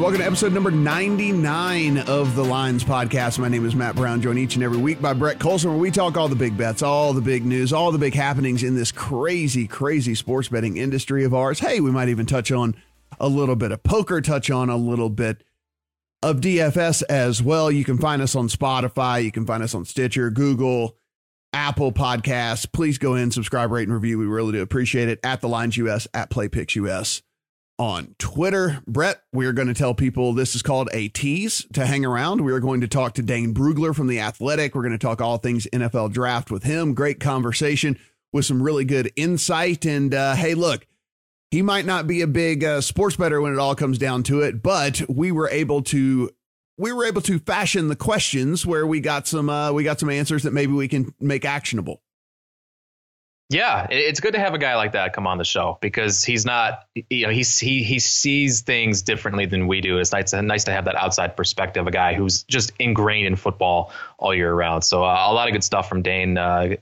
welcome to episode number 99 of the Lines Podcast. My name is Matt Brown, joined each and every week by Brett Colson, where we talk all the big bets, all the big news, all the big happenings in this crazy, crazy sports betting industry of ours. Hey, we might even touch on a little bit of poker, touch on a little bit of DFS as well. You can find us on Spotify, you can find us on Stitcher, Google, Apple Podcasts. Please go in, subscribe, rate, and review. We really do appreciate it. At the Lines US, at PlayPicks US on Twitter. Brett, we are going to tell people this is called a tease to hang around. We are going to talk to Dane Brugler from The Athletic. We're going to talk all things NFL draft with him. Great conversation with some really good insight. And uh, hey, look, he might not be a big uh, sports better when it all comes down to it, but we were able to we were able to fashion the questions where we got some uh, we got some answers that maybe we can make actionable. Yeah, it's good to have a guy like that come on the show because he's not, you know, he's, he he sees things differently than we do. It's nice, nice to have that outside perspective, a guy who's just ingrained in football all year round. So uh, a lot of good stuff from Dane. Uh,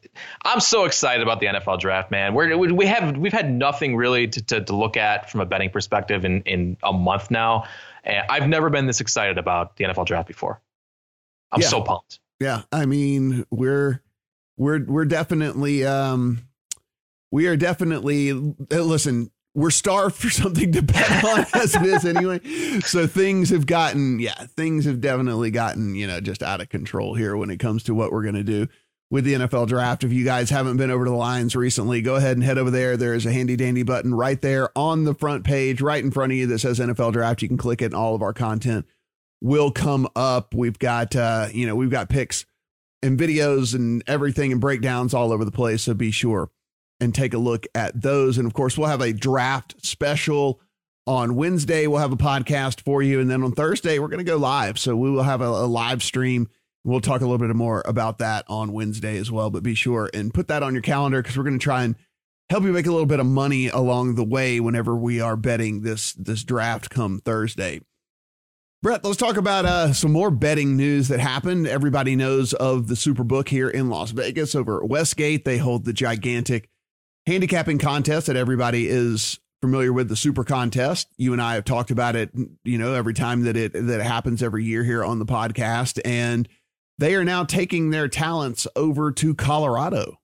I'm so excited about the NFL draft, man. We're, we have we've had nothing really to, to, to look at from a betting perspective in in a month now, and I've never been this excited about the NFL draft before. I'm yeah. so pumped. Yeah, I mean we're we're we're definitely. Um, we are definitely listen we're starved for something to bet on as it is anyway so things have gotten yeah things have definitely gotten you know just out of control here when it comes to what we're going to do with the NFL draft. If you guys haven't been over to the lines recently, go ahead and head over there. There's a handy dandy button right there on the front page, right in front of you that says NFL draft. You can click it and all of our content will come up. We've got, uh, you know, we've got picks and videos and everything and breakdowns all over the place. So be sure and take a look at those. And of course, we'll have a draft special on Wednesday. We'll have a podcast for you. And then on Thursday, we're going to go live. So we will have a, a, live stream. We'll talk a little bit more about that on Wednesday as well. But be sure and put that on your calendar because we're going to try and help you make a little bit of money along the way whenever we are betting this this draft come Thursday. Brett, let's talk about uh, some more betting news that happened. Everybody knows of the Superbook here in Las Vegas over at Westgate. They hold the gigantic handicapping contest that everybody is familiar with the super contest you and i have talked about it you know every time that it that it happens every year here on the podcast and they are now taking their talents over to colorado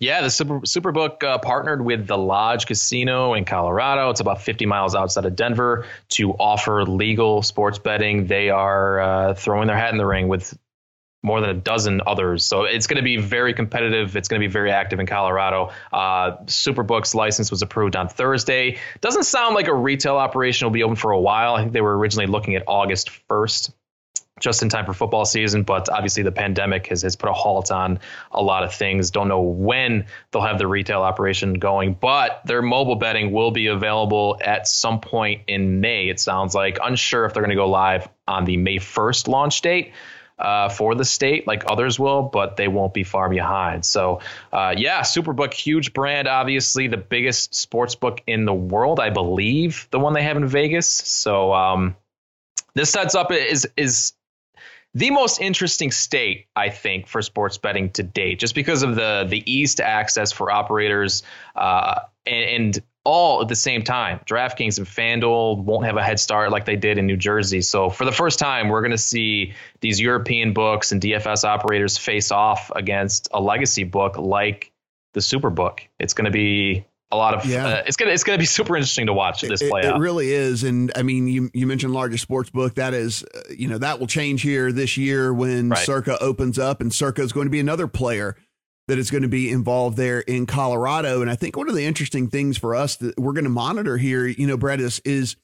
yeah, the Super Superbook uh, partnered with the Lodge Casino in Colorado. It's about 50 miles outside of Denver to offer legal sports betting. They are uh, throwing their hat in the ring with more than a dozen others. So it's going to be very competitive. It's going to be very active in Colorado. Uh, Superbook's license was approved on Thursday. Doesn't sound like a retail operation will be open for a while. I think they were originally looking at August 1st. Just in time for football season, but obviously the pandemic has, has put a halt on a lot of things. Don't know when they'll have the retail operation going, but their mobile betting will be available at some point in May. It sounds like unsure if they're going to go live on the May 1st launch date uh, for the state like others will, but they won't be far behind. So, uh, yeah, Superbook, huge brand, obviously the biggest sports book in the world, I believe, the one they have in Vegas. So, um, this sets up is is the most interesting state, I think, for sports betting to date, just because of the the ease to access for operators uh, and, and all at the same time. DraftKings and FanDuel won't have a head start like they did in New Jersey. So for the first time, we're going to see these European books and DFS operators face off against a legacy book like the Superbook. It's going to be a lot of yeah. Uh, it's gonna it's gonna be super interesting to watch this play it, out. It really is, and I mean, you you mentioned largest sports book. That is, uh, you know, that will change here this year when right. Circa opens up, and Circa is going to be another player that is going to be involved there in Colorado. And I think one of the interesting things for us that we're going to monitor here, you know, Brett, is, is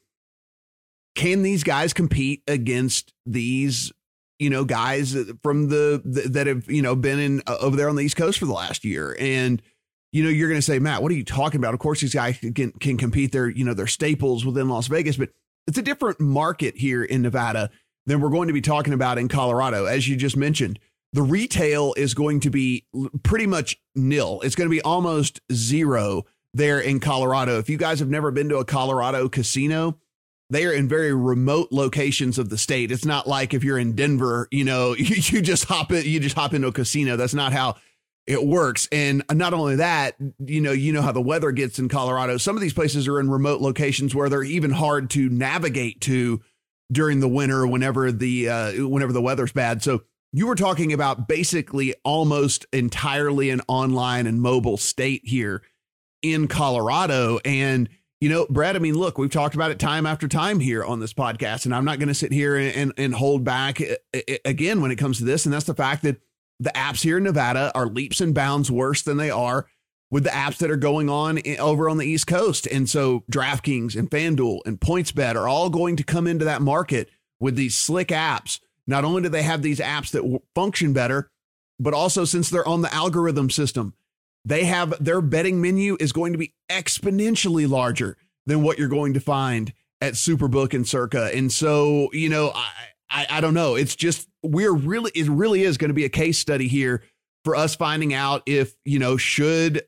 can these guys compete against these, you know, guys from the, that have, you know, been in uh, over there on the East Coast for the last year? And, you know, you're going to say, Matt, what are you talking about? Of course, these guys can, can compete. They're, you know, they're staples within Las Vegas, but it's a different market here in Nevada than we're going to be talking about in Colorado. As you just mentioned, the retail is going to be pretty much nil. It's going to be almost zero there in Colorado. If you guys have never been to a Colorado casino, they are in very remote locations of the state. It's not like if you're in Denver, you know, you, you just hop in, you just hop into a casino. That's not how it works. And not only that, you know, you know how the weather gets in Colorado. Some of these places are in remote locations where they're even hard to navigate to during the winter whenever the uh, whenever the weather's bad. So you were talking about basically almost entirely an online and mobile state here in Colorado. And, you know, Brad, I mean, look, we've talked about it time after time here on this podcast, and I'm not going to sit here and, and, and hold back uh, uh, again when it comes to this. And that's the fact that the apps here in Nevada are leaps and bounds worse than they are with the apps that are going on over on the East Coast. And so DraftKings and FanDuel and PointsBet are all going to come into that market with these slick apps. Not only do they have these apps that function better, but also since they're on the algorithm system, they have their betting menu is going to be exponentially larger than what you're going to find at Superbook and Circa. And so, you know, I, I, I don't know. It's just we're really it really is going to be a case study here for us finding out if you know should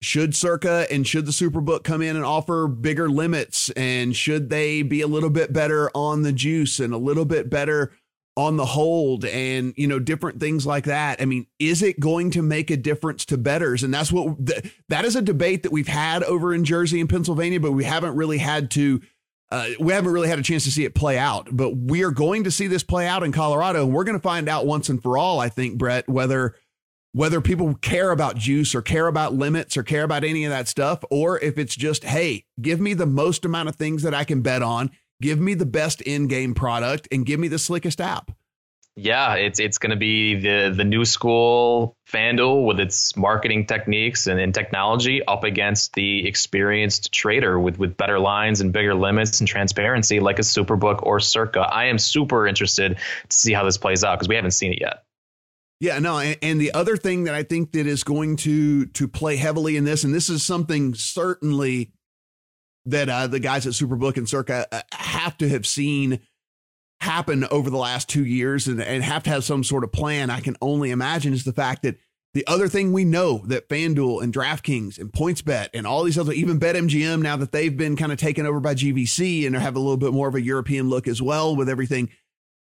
should Circa and should the Superbook come in and offer bigger limits? And should they be a little bit better on the juice and a little bit better on the hold and, you know, different things like that? I mean, is it going to make a difference to betters? And that's what that is a debate that we've had over in Jersey and Pennsylvania, but we haven't really had to. Uh, we haven't really had a chance to see it play out, but we are going to see this play out in Colorado, and we're going to find out once and for all. I think, Brett, whether whether people care about juice or care about limits or care about any of that stuff, or if it's just, hey, give me the most amount of things that I can bet on, give me the best in-game product, and give me the slickest app. Yeah, it's it's going to be the the new school FanDuel with its marketing techniques and, and technology up against the experienced trader with with better lines and bigger limits and transparency like a Superbook or Circa. I am super interested to see how this plays out because we haven't seen it yet. Yeah, no, and, and, the other thing that I think that is going to to play heavily in this, and this is something certainly that uh, the guys at Superbook and Circa uh, have to have seen happen over the last two years, and, and have to have some sort of plan. I can only imagine is the fact that the other thing we know that FanDuel and DraftKings and PointsBet and all these other, even BetMGM, now that they've been kind of taken over by GVC and have a little bit more of a European look as well with everything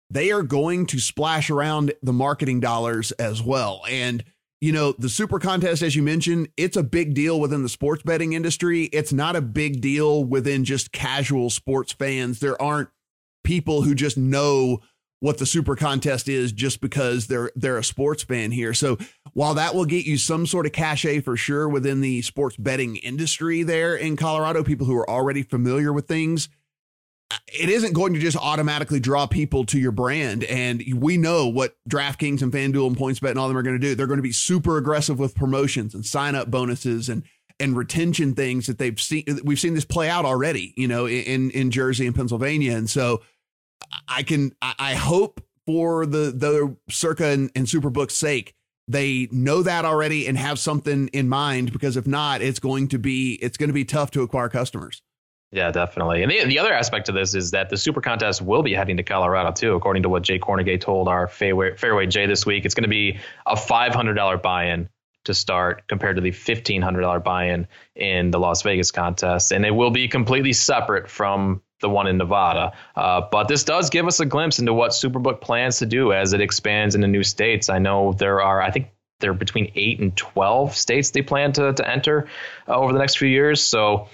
they are going to splash around the marketing dollars as well. And, you know, the super contest, as you mentioned, it's a big deal within the sports betting industry. It's not a big deal within just casual sports fans. There aren't people who just know what the super contest is just because they're they're a sports fan here. So while that will get you some sort of cachet for sure within the sports betting industry there in Colorado, people who are already familiar with things, it isn't going to just automatically draw people to your brand. And we know what DraftKings and FanDuel and PointsBet and all them are going to do. They're going to be super aggressive with promotions and sign up bonuses and and retention things that they've seen. We've seen this play out already, you know, in in Jersey and Pennsylvania. And so I can I hope for the the Circa and, and Superbook's sake they know that already and have something in mind because if not it's going to be it's going to be tough to acquire customers yeah, definitely. And the, the other aspect of this is that the Super Contest will be heading to Colorado too, according to what Jay Kornegay told our Fairway, Fairway Jay this week. It's going to be a $500 buy-in to start compared to the $1,500 buy-in in the Las Vegas contest, and it will be completely separate from the one in Nevada. Uh, but this does give us a glimpse into what Superbook plans to do as it expands into new states. I know there are, I think there are between eight and 12 states they plan to, to enter uh, over the next few years. So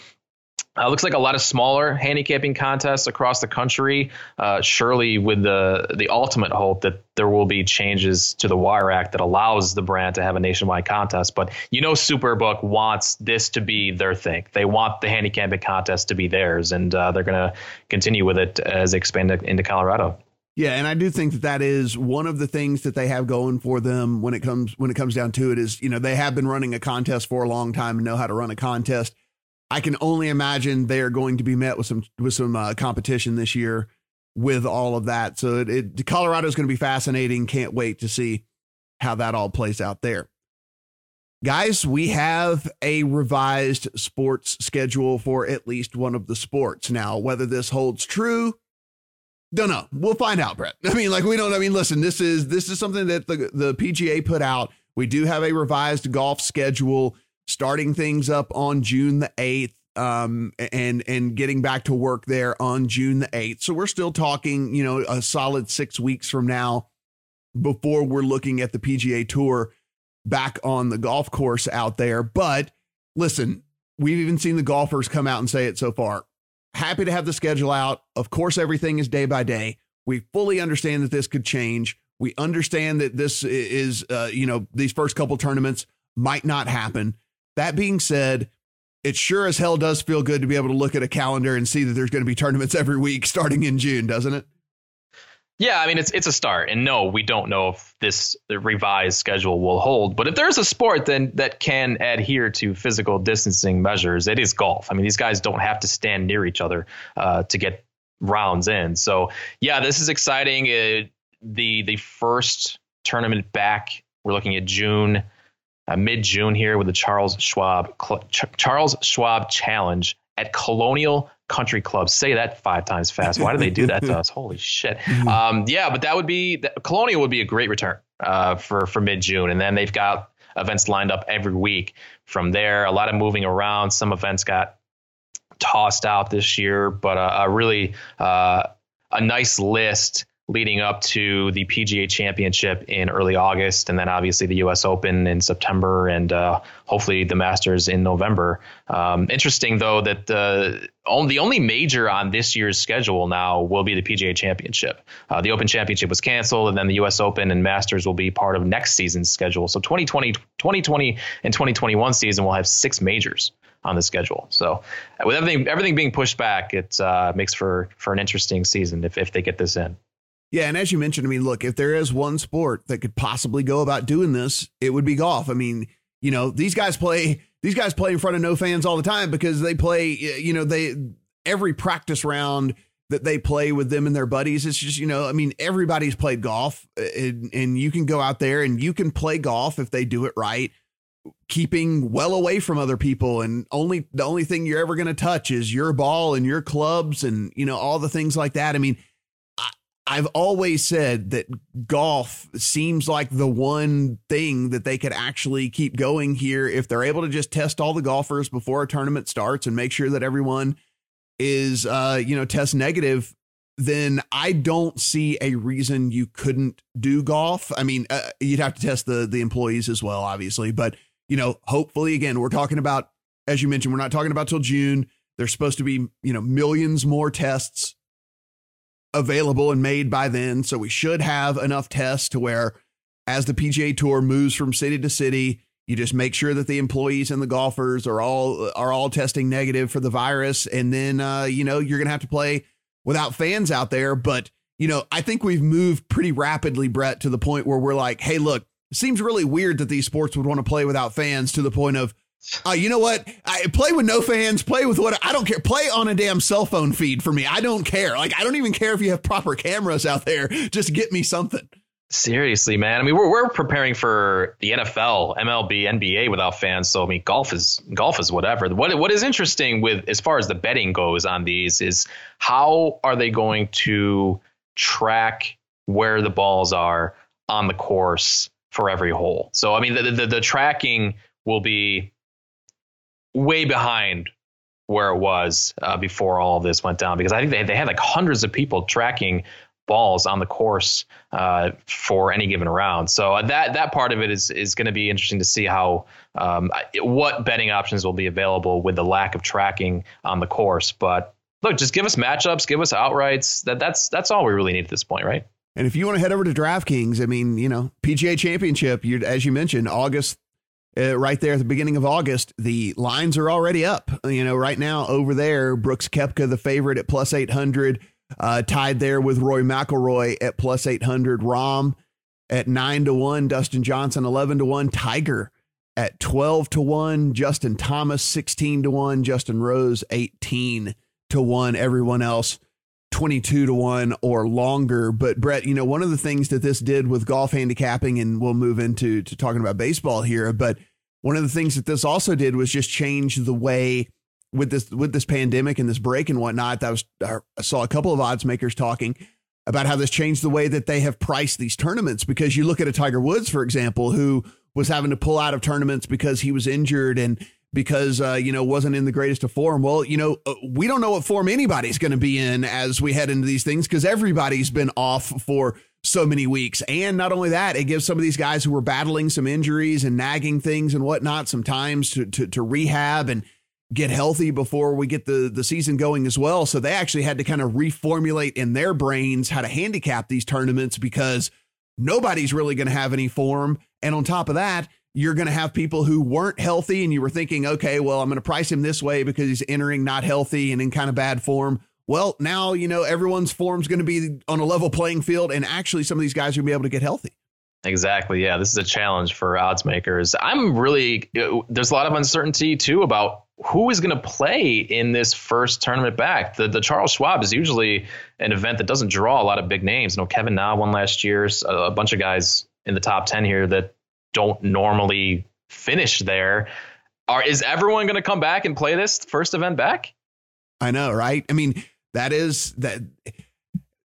uh, looks like a lot of smaller handicapping contests across the country. Uh, surely, with the the ultimate hope that there will be changes to the Wire Act that allows the brand to have a nationwide contest. But you know, Superbook wants this to be their thing. They want the handicapping contest to be theirs, and uh, they're going to continue with it as they expand into Colorado. Yeah, and I do think that that is one of the things that they have going for them when it comes when it comes down to it. Is you know they have been running a contest for a long time and know how to run a contest I can only imagine they are going to be met with some with some uh, competition this year with all of that. So it, it Colorado is going to be fascinating. Can't wait to see how that all plays out there. Guys, we have a revised sports schedule for at least one of the sports. Now, whether this holds true, don't know. We'll find out, Brett. I mean, like we don't I mean, listen, this is this is something that the the PGA put out. We do have a revised golf schedule starting things up on June the 8th um, and and getting back to work there on June the 8th. So we're still talking, you know, a solid 6 weeks from now before we're looking at the PGA Tour back on the golf course out there. But listen, we've even seen the golfers come out and say it so far. happy to have the schedule out. Of course, everything is day by day. We fully understand that this could change. We understand that this is, uh, you know, these first couple tournaments might not happen. That being said, it sure as hell does feel good to be able to look at a calendar and see that there's going to be tournaments every week starting in June, doesn't it? Yeah, I mean it's it's a start, and no, we don't know if this revised schedule will hold. But if there's a sport then that can adhere to physical distancing measures, it is golf. I mean, these guys don't have to stand near each other uh, to get rounds in. So yeah, this is exciting. It, the the first tournament back, we're looking at June, uh, mid June here with the Charles Schwab Charles Schwab Challenge at Colonial country Club. Say that five times fast. Why do they do that to us? Holy shit. Mm-hmm. Um, yeah, but that would be Colonial would be a great return uh, for for mid June, and then they've got events lined up every week from there. A lot of moving around. Some events got tossed out this year, but uh, a really uh, a nice list leading up to the PGA Championship in early August, and then obviously the U.S. Open in September, and uh, hopefully the Masters in November. Um, interesting though that the only, the only major on this year's schedule now will be the PGA Championship. Uh, the Open Championship was canceled, and then the U.S. Open and Masters will be part of next season's schedule. So 2020, 2020 and 2021 season will have six majors on the schedule. So with everything everything being pushed back, it uh, makes for for an interesting season if if they get this in. Yeah, and as you mentioned, I mean, look, if there is one sport that could possibly go about doing this, it would be golf. I mean, you know, these guys play these guys play in front of no fans all the time because they play, you know, they every practice round that they play with them and their buddies. It's just, you know, I mean, everybody's played golf uh, and, and you can go out there and you can play golf if they do it right, keeping well away from other people. And only the only thing you're ever going to touch is your ball and your clubs and, you know, all the things like that. I mean, I've always said that golf seems like the one thing that they could actually keep going here if they're able to just test all the golfers before a tournament starts and make sure that everyone is uh you know test negative then I don't see a reason you couldn't do golf. I mean, uh, you'd have to test the the employees as well obviously, but you know, hopefully again, we're talking about as you mentioned, we're not talking about till June. There's supposed to be, you know, millions more tests available and made by then. So we should have enough tests to where, as the PGA Tour moves from city to city, you just make sure that the employees and the golfers are all are all testing negative for the virus, and then uh, you know you're gonna have to play without fans out there. But you know, I think we've moved pretty rapidly, Brett, to the point where we're like, hey, look, it seems really weird that these sports would want to play without fans to the point of uh, you know what? I play with no fans. Play with what I don't care. Play on a damn cell phone feed for me. I don't care. Like I don't even care if you have proper cameras out there. Just get me something. Seriously, man. I mean, we're we're preparing for the NFL, MLB, NBA without fans. So I mean, golf is golf is whatever. What what is interesting with as far as the betting goes on these is how are they going to track where the balls are on the course for every hole? So I mean, the the, the tracking will be way behind where it was uh, before all of this went down because I think they, they had like hundreds of people tracking balls on the course uh, for any given round. So uh, that that part of it is is going to be interesting to see how um, what betting options will be available with the lack of tracking on the course. But look, just give us matchups, give us outrights. That that's that's all we really need at this point, right? And if you want to head over to DraftKings, I mean, you know, PGA Championship, you as you mentioned, August uh, right there at the beginning of August, the lines are already up. You know, right now over there, Brooks Koepka, the favorite at plus 800, uh, tied there with Rory McIlroy at plus 800. Rahm at 9 to 1, Dustin Johnson 11 to 1, Tiger at 12 to 1, Justin Thomas 16 to 1, Justin Rose 18 to 1, everyone else 22 to 1 or longer. But Brett, you know, one of the things that this did with golf handicapping, and we'll move into to talking about baseball here, but one of the things that this also did was just change the way with this with this pandemic and this break and whatnot. That was I saw a couple of odds makers talking about how this changed the way that they have priced these tournaments because you look at a Tiger Woods, for example, who was having to pull out of tournaments because he was injured and because uh, you know wasn't in the greatest of form. Well, you know uh, we don't know what form anybody's going to be in as we head into these things because everybody's been off for so many weeks. And not only that, it gives some of these guys who were battling some injuries and nagging things and whatnot some times to to, to rehab and get healthy before we get the the season going as well. So they actually had to kind of reformulate in their brains how to handicap these tournaments because nobody's really going to have any form. And on top of that, you're going to have people who weren't healthy and you were thinking, okay, well, I'm going to price him this way because he's entering not healthy and in kind of bad form. Well, now, you know, everyone's form's going to be on a level playing field and actually some of these guys are going to be able to get healthy. Exactly. Yeah, this is a challenge for odds makers. I'm really there's a lot of uncertainty too about who is going to play in this first tournament back. The the Charles Schwab is usually an event that doesn't draw a lot of big names. You know, Kevin Na won last year. A bunch of guys in the top ten here that don't normally finish there. Are is everyone going to come back and play this first event back? I know, right? I mean, that is that.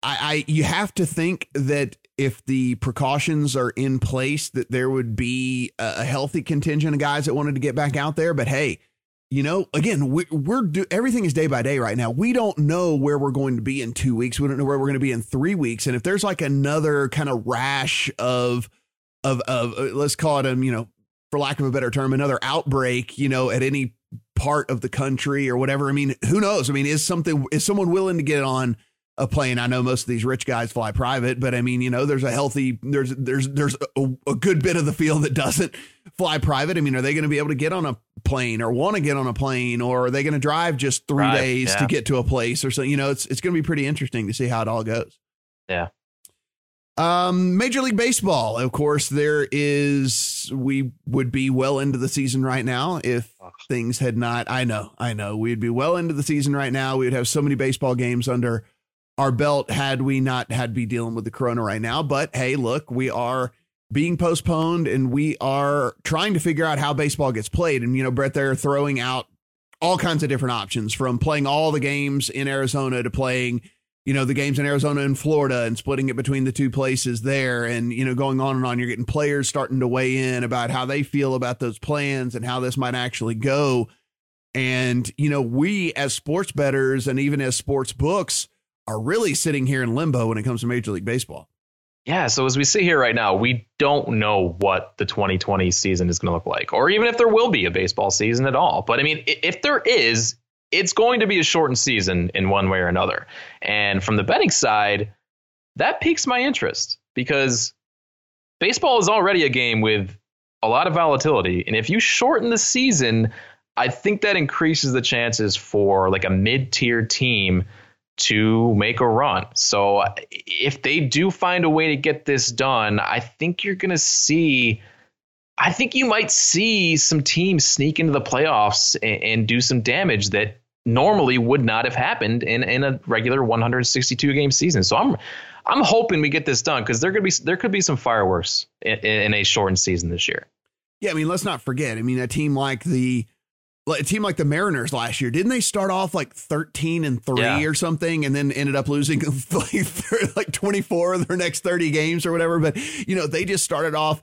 I, I you have to think that if the precautions are in place, that there would be a, healthy contingent of guys that wanted to get back out there. But hey, you know, again, we, we're do, everything is day by day right now. We don't know where we're going to be in two weeks. We don't know where we're going to be in three weeks. And if there's like another kind of rash of of of uh, let's call it a you know, for lack of a better term, another outbreak, you know, at any part of the country or whatever. I mean, who knows? I mean, is something is someone willing to get on a plane. I know most of these rich guys fly private, but I mean, you know, there's a healthy, there's there's there's a, a good bit of the field that doesn't fly private. I mean, are they going to be able to get on a plane or want to get on a plane, or are they going to drive just three right, days yeah. to get to a place or something? You know, it's it's going to be pretty interesting to see how it all goes. Yeah. Um, Major League Baseball, of course, there is. We would be well into the season right now if things had not. I know, I know, we'd be well into the season right now. We would have so many baseball games under our belt had we not had be dealing with the corona right now. But hey, look, we are being postponed and we are trying to figure out how baseball gets played. And, you know, Brett, they're throwing out all kinds of different options from playing all the games in Arizona to playing, you know, the games in Arizona and Florida and splitting it between the two places there and, you know, going on and on. You're getting players starting to weigh in about how they feel about those plans and how this might actually go. And, you know, we as sports betters and even as sports books, are really sitting here in limbo when it comes to Major League Baseball. Yeah, so as we sit here right now, we don't know what the 2020 season is going to look like, or even if there will be a baseball season at all. But I mean, if there is, it's going to be a shortened season in one way or another. And from the betting side, that piques my interest because baseball is already a game with a lot of volatility. And if you shorten the season, I think that increases the chances for like a mid tier team to make a run. So if they do find a way to get this done, I think you're going to see. I think you might see some teams sneak into the playoffs and, and, do some damage that normally would not have happened in, in a regular 162 game season. So I'm I'm hoping we get this done because there could be there could be some fireworks in, in a shortened season this year. Yeah, I mean, let's not forget. I mean, a team like the a team like the Mariners last year, didn't they start off like 13 and 3 yeah. or something and then ended up losing like 24 of their next 30 games or whatever? But, you know, they just started off,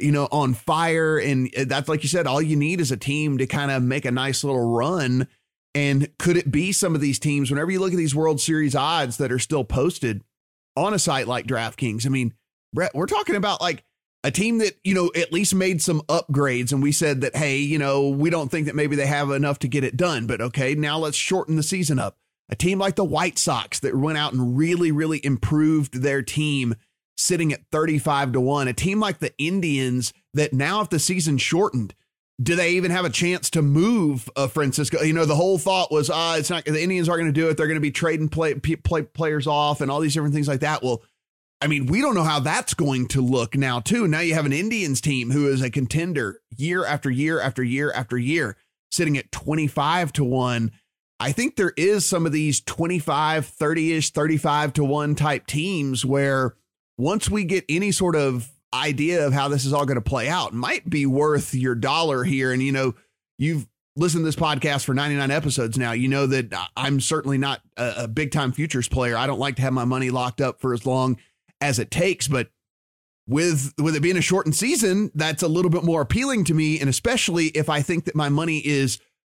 you know, on fire. And uh, that's like you said, all you need is a team to kind of make a nice little run. And could it be some of these teams, whenever you look at these World Series odds that are still posted on a site like DraftKings? I mean, Brett, we're talking about like a team that, you know, at least made some upgrades. And we said that, hey, you know, we don't think that maybe they have enough to get it done. But okay, now let's shorten the season up. A team like the White Sox that went out and really, really improved their team sitting at 35 to 1. A team like the Indians that now, if the season shortened, do they even have a chance to move uh, Francisco? You know, the whole thought was, ah, uh, it's not the Indians aren't going to do it. They're going to be trading play, play, players off and all these different things like that. Well, I mean, we don't know how that's going to look now, too. Now you have an Indians team who is a contender year after year after year after year, sitting at 25 to 1. I think there is some of these 25, 30 ish, 35 to 1 type teams where once we get any sort of idea of how this is all going to play out, might be worth your dollar here. And, you know, you've listened to this podcast for 99 episodes now. You know that I'm certainly not a, a big time futures player. I don't like to have my money locked up for as long as it takes. But with with it being a shortened season, that's a little bit more appealing to me. And especially if I think that my money is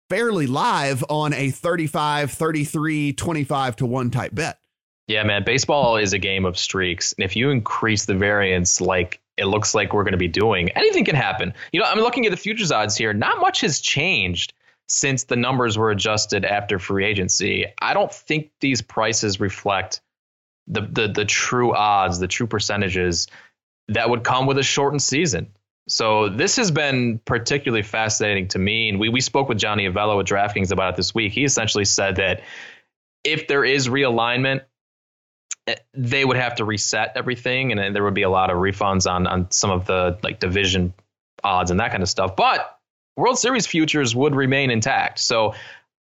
fairly live on a 35, 33, 25 to 1 type bet. Yeah, man. Baseball is a game of streaks. And if you increase the variance like it looks like we're going to be doing, anything can happen. You know, I'm looking at the futures odds here. Not much has changed since the numbers were adjusted after free agency. I don't think these prices reflect the the the true odds, the true percentages that would come with a shortened season. So this has been particularly fascinating to me. And we, we spoke with Johnny Avello at DraftKings about it this week. He essentially said that if there is realignment, they would have to reset everything and there would be a lot of refunds on on some of the like division odds and that kind of stuff. But World Series futures would remain intact. So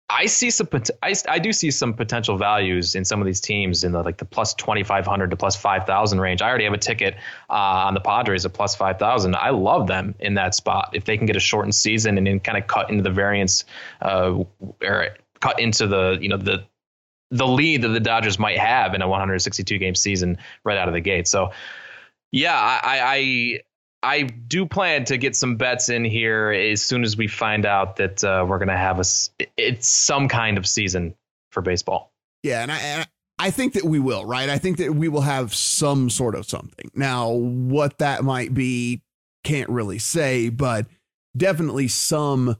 I see some. I, I do see some potential values in some of these teams in the like the plus twenty five hundred to plus five thousand range. I already have a ticket uh, on the Padres at plus five thousand. I love them in that spot if they can get a shortened season and then kind of cut into the variance uh, or cut into the you know the the lead that the Dodgers might have in a 162 game season right out of the gate. So yeah, I, I I do plan to get some bets in here as soon as we find out that uh, we're going to have a it's some kind of season for baseball. Yeah, and I, and I think that we will, right? I think that we will have some sort of something. Now, what that might be, can't really say, but definitely some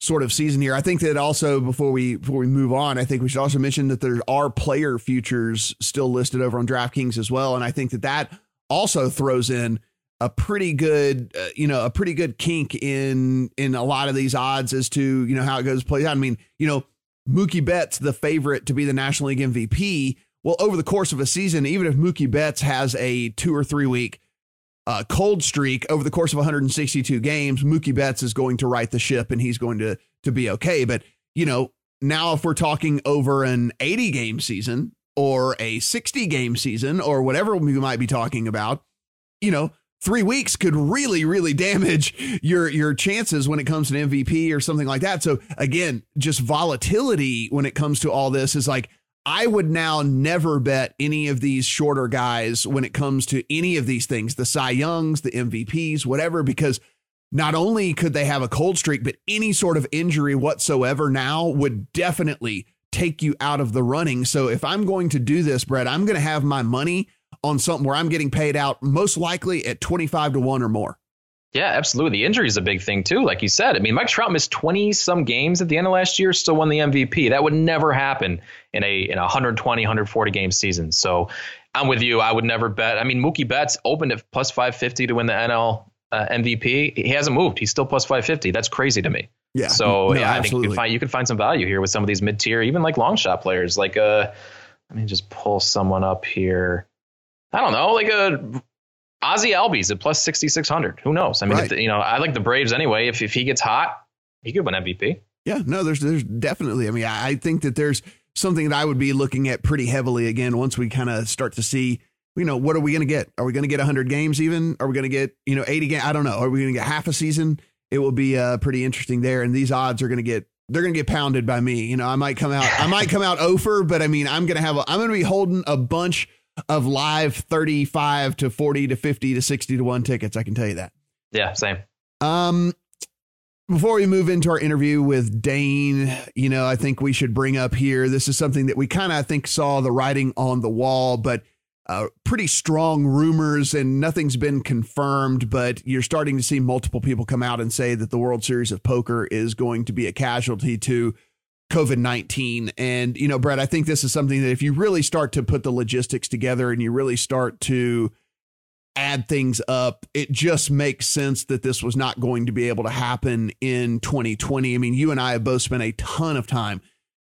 sort of season here. I think that also before we before we move on, I think we should also mention that there are player futures still listed over on DraftKings as well, and I think that that also throws in a pretty good, uh, you know, a pretty good kink in in a lot of these odds as to you know how it goes plays out. I mean, you know, Mookie Betts the favorite to be the National League MVP. Well, over the course of a season, even if Mookie Betts has a two or three week uh, cold streak over the course of 162 games, Mookie Betts is going to right the ship and he's going to to be okay. But you know, now if we're talking over an 80 game season or a 60 game season or whatever we might be talking about, you know, three weeks could really, really damage your your chances when it comes to an MVP or something like that. So again, just volatility when it comes to all this is like I would now never bet any of these shorter guys when it comes to any of these things, the Cy Youngs, the MVPs, whatever, because not only could they have a cold streak, but any sort of injury whatsoever now would definitely take you out of the running. So if I'm going to do this, Brett, I'm going to have my money on something where I'm getting paid out most likely at 25 to 1 or more. Yeah, absolutely. The injury is a big thing too. Like you said, I mean, Mike Trout missed 20 some games at the end of last year, still won the MVP. That would never happen in a in a 120, 140 game season. So I'm with you. I would never bet. I mean, Mookie Betts opened at plus 550 to win the NL uh, MVP. He hasn't moved. He's still plus 550. That's crazy to me. Yeah. So no, yeah, I think you can find you can find some value here with some of these mid tier, even like long shot players. Like uh, let me just pull someone up here. I don't know, like a Ozzie Albies at plus 6,600. Who knows? I mean, right. the, you know, I like the Braves anyway. If, if he gets hot, he could win MVP. Yeah, no, there's, there's definitely, I mean, I think that there's something that I would be looking at pretty heavily again once we kind of start to see, you know, what are we going to get? Are we going to get 100 games even? Are we going to get, you know, 80 games? I don't know. Are we going to get half a season? It will be uh, pretty interesting there. And these odds are going to get they're going to get pounded by me. You know, I might come out, I might come out over, but I mean, I'm going to have, a, I'm going to be holding a bunch of live 35 to 40 to 50 to 60 to 1 tickets. I can tell you that. Yeah, same. Um, before we move into our interview with Dane, you know, I think we should bring up here. This is something that we kind of, I think, saw the writing on the wall, but uh, pretty strong rumors and nothing's been confirmed. But you're starting to see multiple people come out and say that the World Series of Poker is going to be a casualty to COVID 19. And, you know, Brad, I think this is something that if you really start to put the logistics together and you really start to add things up, it just makes sense that this was not going to be able to happen in 2020. I mean, you and I have both spent a ton of time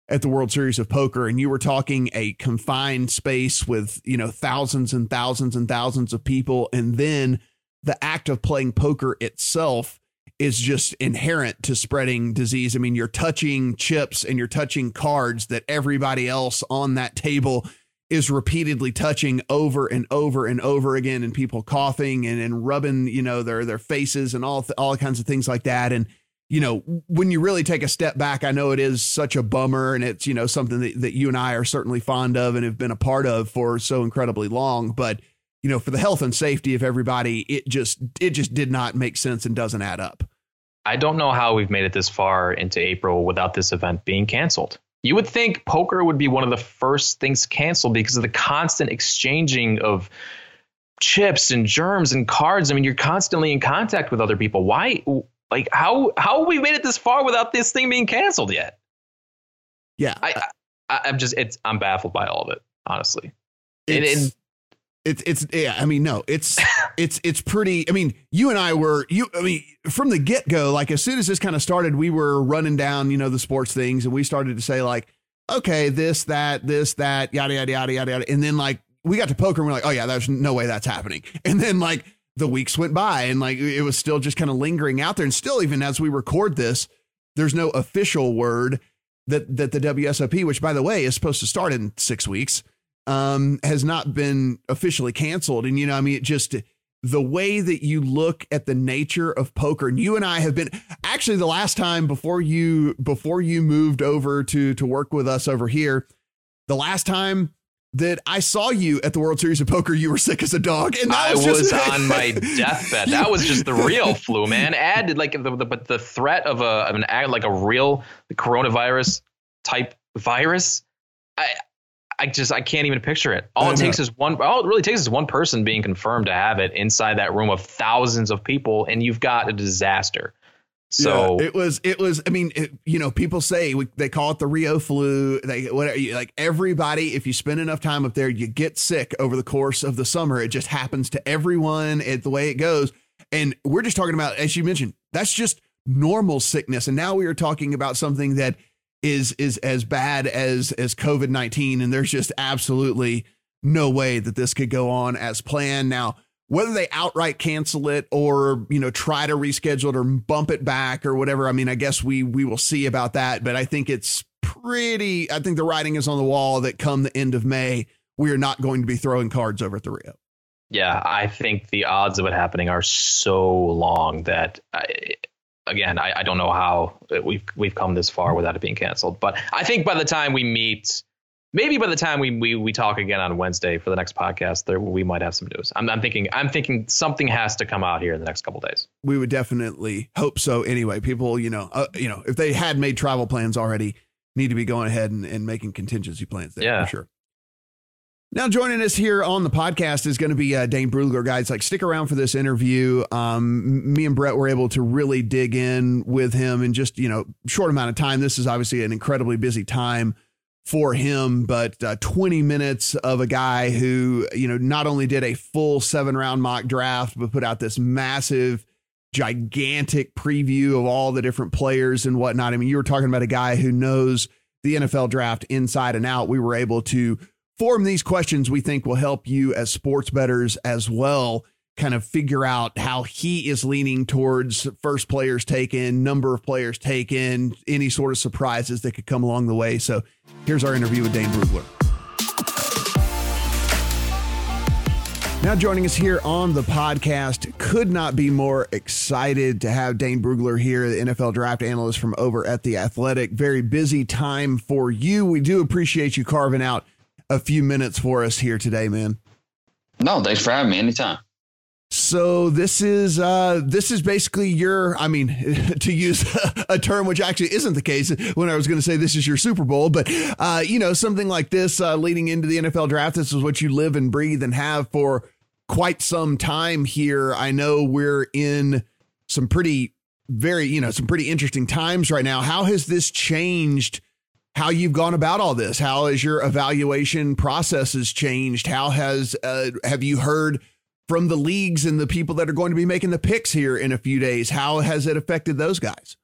at the World Series of Poker, and you were talking a confined space with, you know, thousands and thousands and thousands of people. And then the act of playing poker itself is just inherent to spreading disease. I mean, you're touching chips and you're touching cards that everybody else on that table is repeatedly touching over and over and over again, and people coughing and, and rubbing, you know, their their faces and all all kinds of things like that. And you know, when you really take a step back, I know it is such a bummer, and it's you know something that, that you and I are certainly fond of and have been a part of for so incredibly long. But you know, for the health and safety of everybody, it just it just did not make sense and doesn't add up. I don't know how we've made it this far into April without this event being canceled. You would think poker would be one of the first things canceled because of the constant exchanging of chips and germs and cards. I mean, you're constantly in contact with other people. Why Like how how have we made it this far without this thing being canceled yet? Yeah, I, I I'm just it's I'm baffled by all of it, honestly. It's, it's it's yeah. I mean, no, it's it's it's pretty. I mean, you and I were you. I mean, from the get go, like as soon as this kind of started, we were running down, you know, the sports things, and we started to say like, okay, this, that, this, that, yada yada yada yada yada, and then like we got to poker, and we're like, oh yeah, there's no way that's happening, and then like the weeks went by, and like it was still just kind of lingering out there, and still even as we record this, there's no official word that that the WSOP, which by the way is supposed to start in six weeks um, has not been officially canceled. And, you know, I mean, it just the way that you look at the nature of poker and you and I have been actually the last time before you before you moved over to to work with us over here the last time that I saw you at the World Series of Poker, you were sick as a dog, and I was, was on my deathbed. That was just the real flu, man. Added like the the, the threat of a of an act like a real coronavirus type virus. I I just I can't even picture it. All it takes is one. All it really takes is one person being confirmed to have it inside that room of thousands of people, and you've got a disaster. So yeah, it was it was. I mean, it, you know, people say we, they call it the Rio flu. They whatever. Like everybody, if you spend enough time up there, you get sick over the course of the summer. It just happens to everyone. It the way it goes. And we're just talking about, as you mentioned, that's just normal sickness. And now we are talking about something that is is as bad as as COVID nineteen, and there's just absolutely no way that this could go on as planned. Now, whether they outright cancel it or you know try to reschedule it or bump it back or whatever, I mean, I guess we we will see about that. But I think it's pretty. I think the writing is on the wall that come the end of May, we are not going to be throwing cards over at the Rio. Oh. Yeah, I think the odds of it happening are so long that I, again, I, I, don't know how we've we've come this far without it being canceled. But I think by the time we meet, maybe by the time we we, we talk again on Wednesday for the next podcast, there we might have some news. I'm, I'm thinking I'm thinking something has to come out here in the next couple days. We would definitely hope so. Anyway, people, you know, uh, you know, if they had made travel plans already, need to be going ahead and, and making contingency plans there yeah. for sure. Now, joining us here on the podcast is going to be uh, Dane Brugler. Guys, like stick around for this interview. Um, me and Brett were able to really dig in with him in just you know short amount of time. This is obviously an incredibly busy time for him, but uh, 20 minutes of a guy who you know not only did a full seven round mock draft, but put out this massive, gigantic preview of all the different players and whatnot. I mean, you were talking about a guy who knows the NFL draft inside and out. We were able to form these questions we think will help you as sports bettors as well kind of figure out how he is leaning towards first players taken, number of players taken, any sort of surprises that could come along the way. So here's our interview with Dane Brugler. Now joining us here on the podcast, could not be more excited to have Dane Brugler here, the NFL draft analyst from over at The Athletic. Very busy time for you. We do appreciate you carving out a few minutes for us here today, man. No, thanks for having me anytime. So this is uh, this is basically your I mean to use a term which actually isn't the case when I was going to say this is your Super Bowl but uh, you know something like this uh, leading into the NFL draft this is what you live and breathe and have for quite some time here I know we're in some pretty very you know some pretty interesting times right now how has this changed how you've gone about all this. How has your evaluation processes changed? How has uh, have you heard from the leagues and the people that are going to be making the picks here in a few days? How has it affected those guys?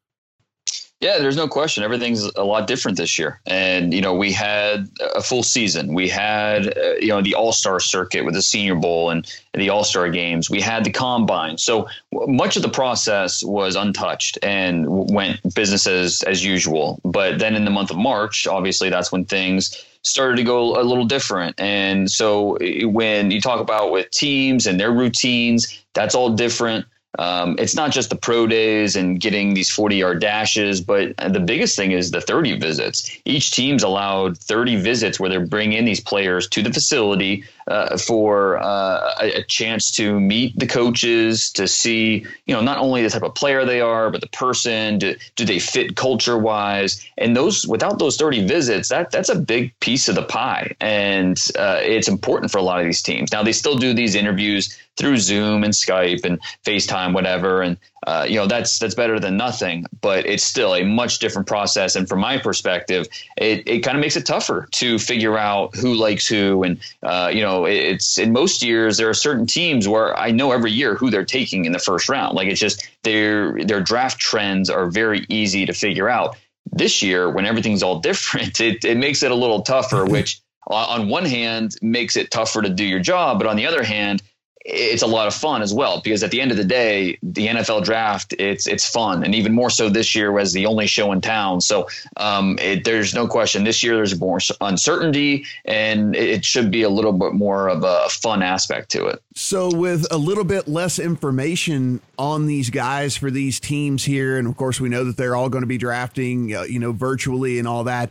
Yeah, there's no question. Everything's a lot different this year. And, you know, we had a full season. We had, uh, you know, the All Star circuit with the Senior Bowl and, the All Star games. We had the combine. So much of the process was untouched and went business as, as usual. But then in the month of March, obviously, that's when things started to go a little different. And so when you talk about with teams and their routines, that's all different. Um, it's not just the pro days and getting these 40 yard dashes, but the biggest thing is the 30 visits. Each team's allowed 30 visits where they're bringing in these players to the facility uh, for uh, a, a, chance to meet the coaches, to see, you know, not only the type of player they are, but the person. Do, do they fit culture wise? And those, without those 30 visits, that that's a big piece of the pie, and uh, it's important for a lot of these teams. Now they still do these interviews through Zoom and Skype and FaceTime, whatever. And uh, you know that's that's better than nothing, but it's still a much different process. And from my perspective, it, it kind of makes it tougher to figure out who likes who. And uh, you know, it's in most years there are certain teams where I know every year who they're taking in the first round. Like it's just their their draft trends are very easy to figure out. This year, when everything's all different, it, it makes it a little tougher, which uh, on one hand makes it tougher to do your job, but on the other hand, it's a lot of fun as well because at the end of the day, the NFL draft it's it's fun and even more so this year as the only show in town. So um, it, there's no question this year there's more uncertainty and it should be a little bit more of a fun aspect to it. So with a little bit less information on these guys for these teams here, and of course we know that they're all going to be drafting, uh, you know, virtually and all that.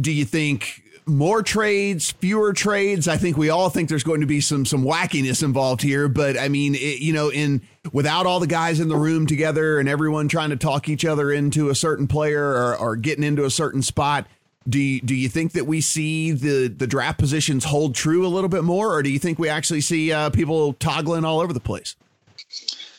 Do you think? More trades, fewer trades. I think we all think there's going to be some some wackiness involved here, but I mean, it, you know, in without all the guys in the room together and everyone trying to talk each other into a certain player or, or getting into a certain spot. Do you, do you think that we see the, the draft positions hold true a little bit more, or do you think we actually see uh, people toggling all over the place?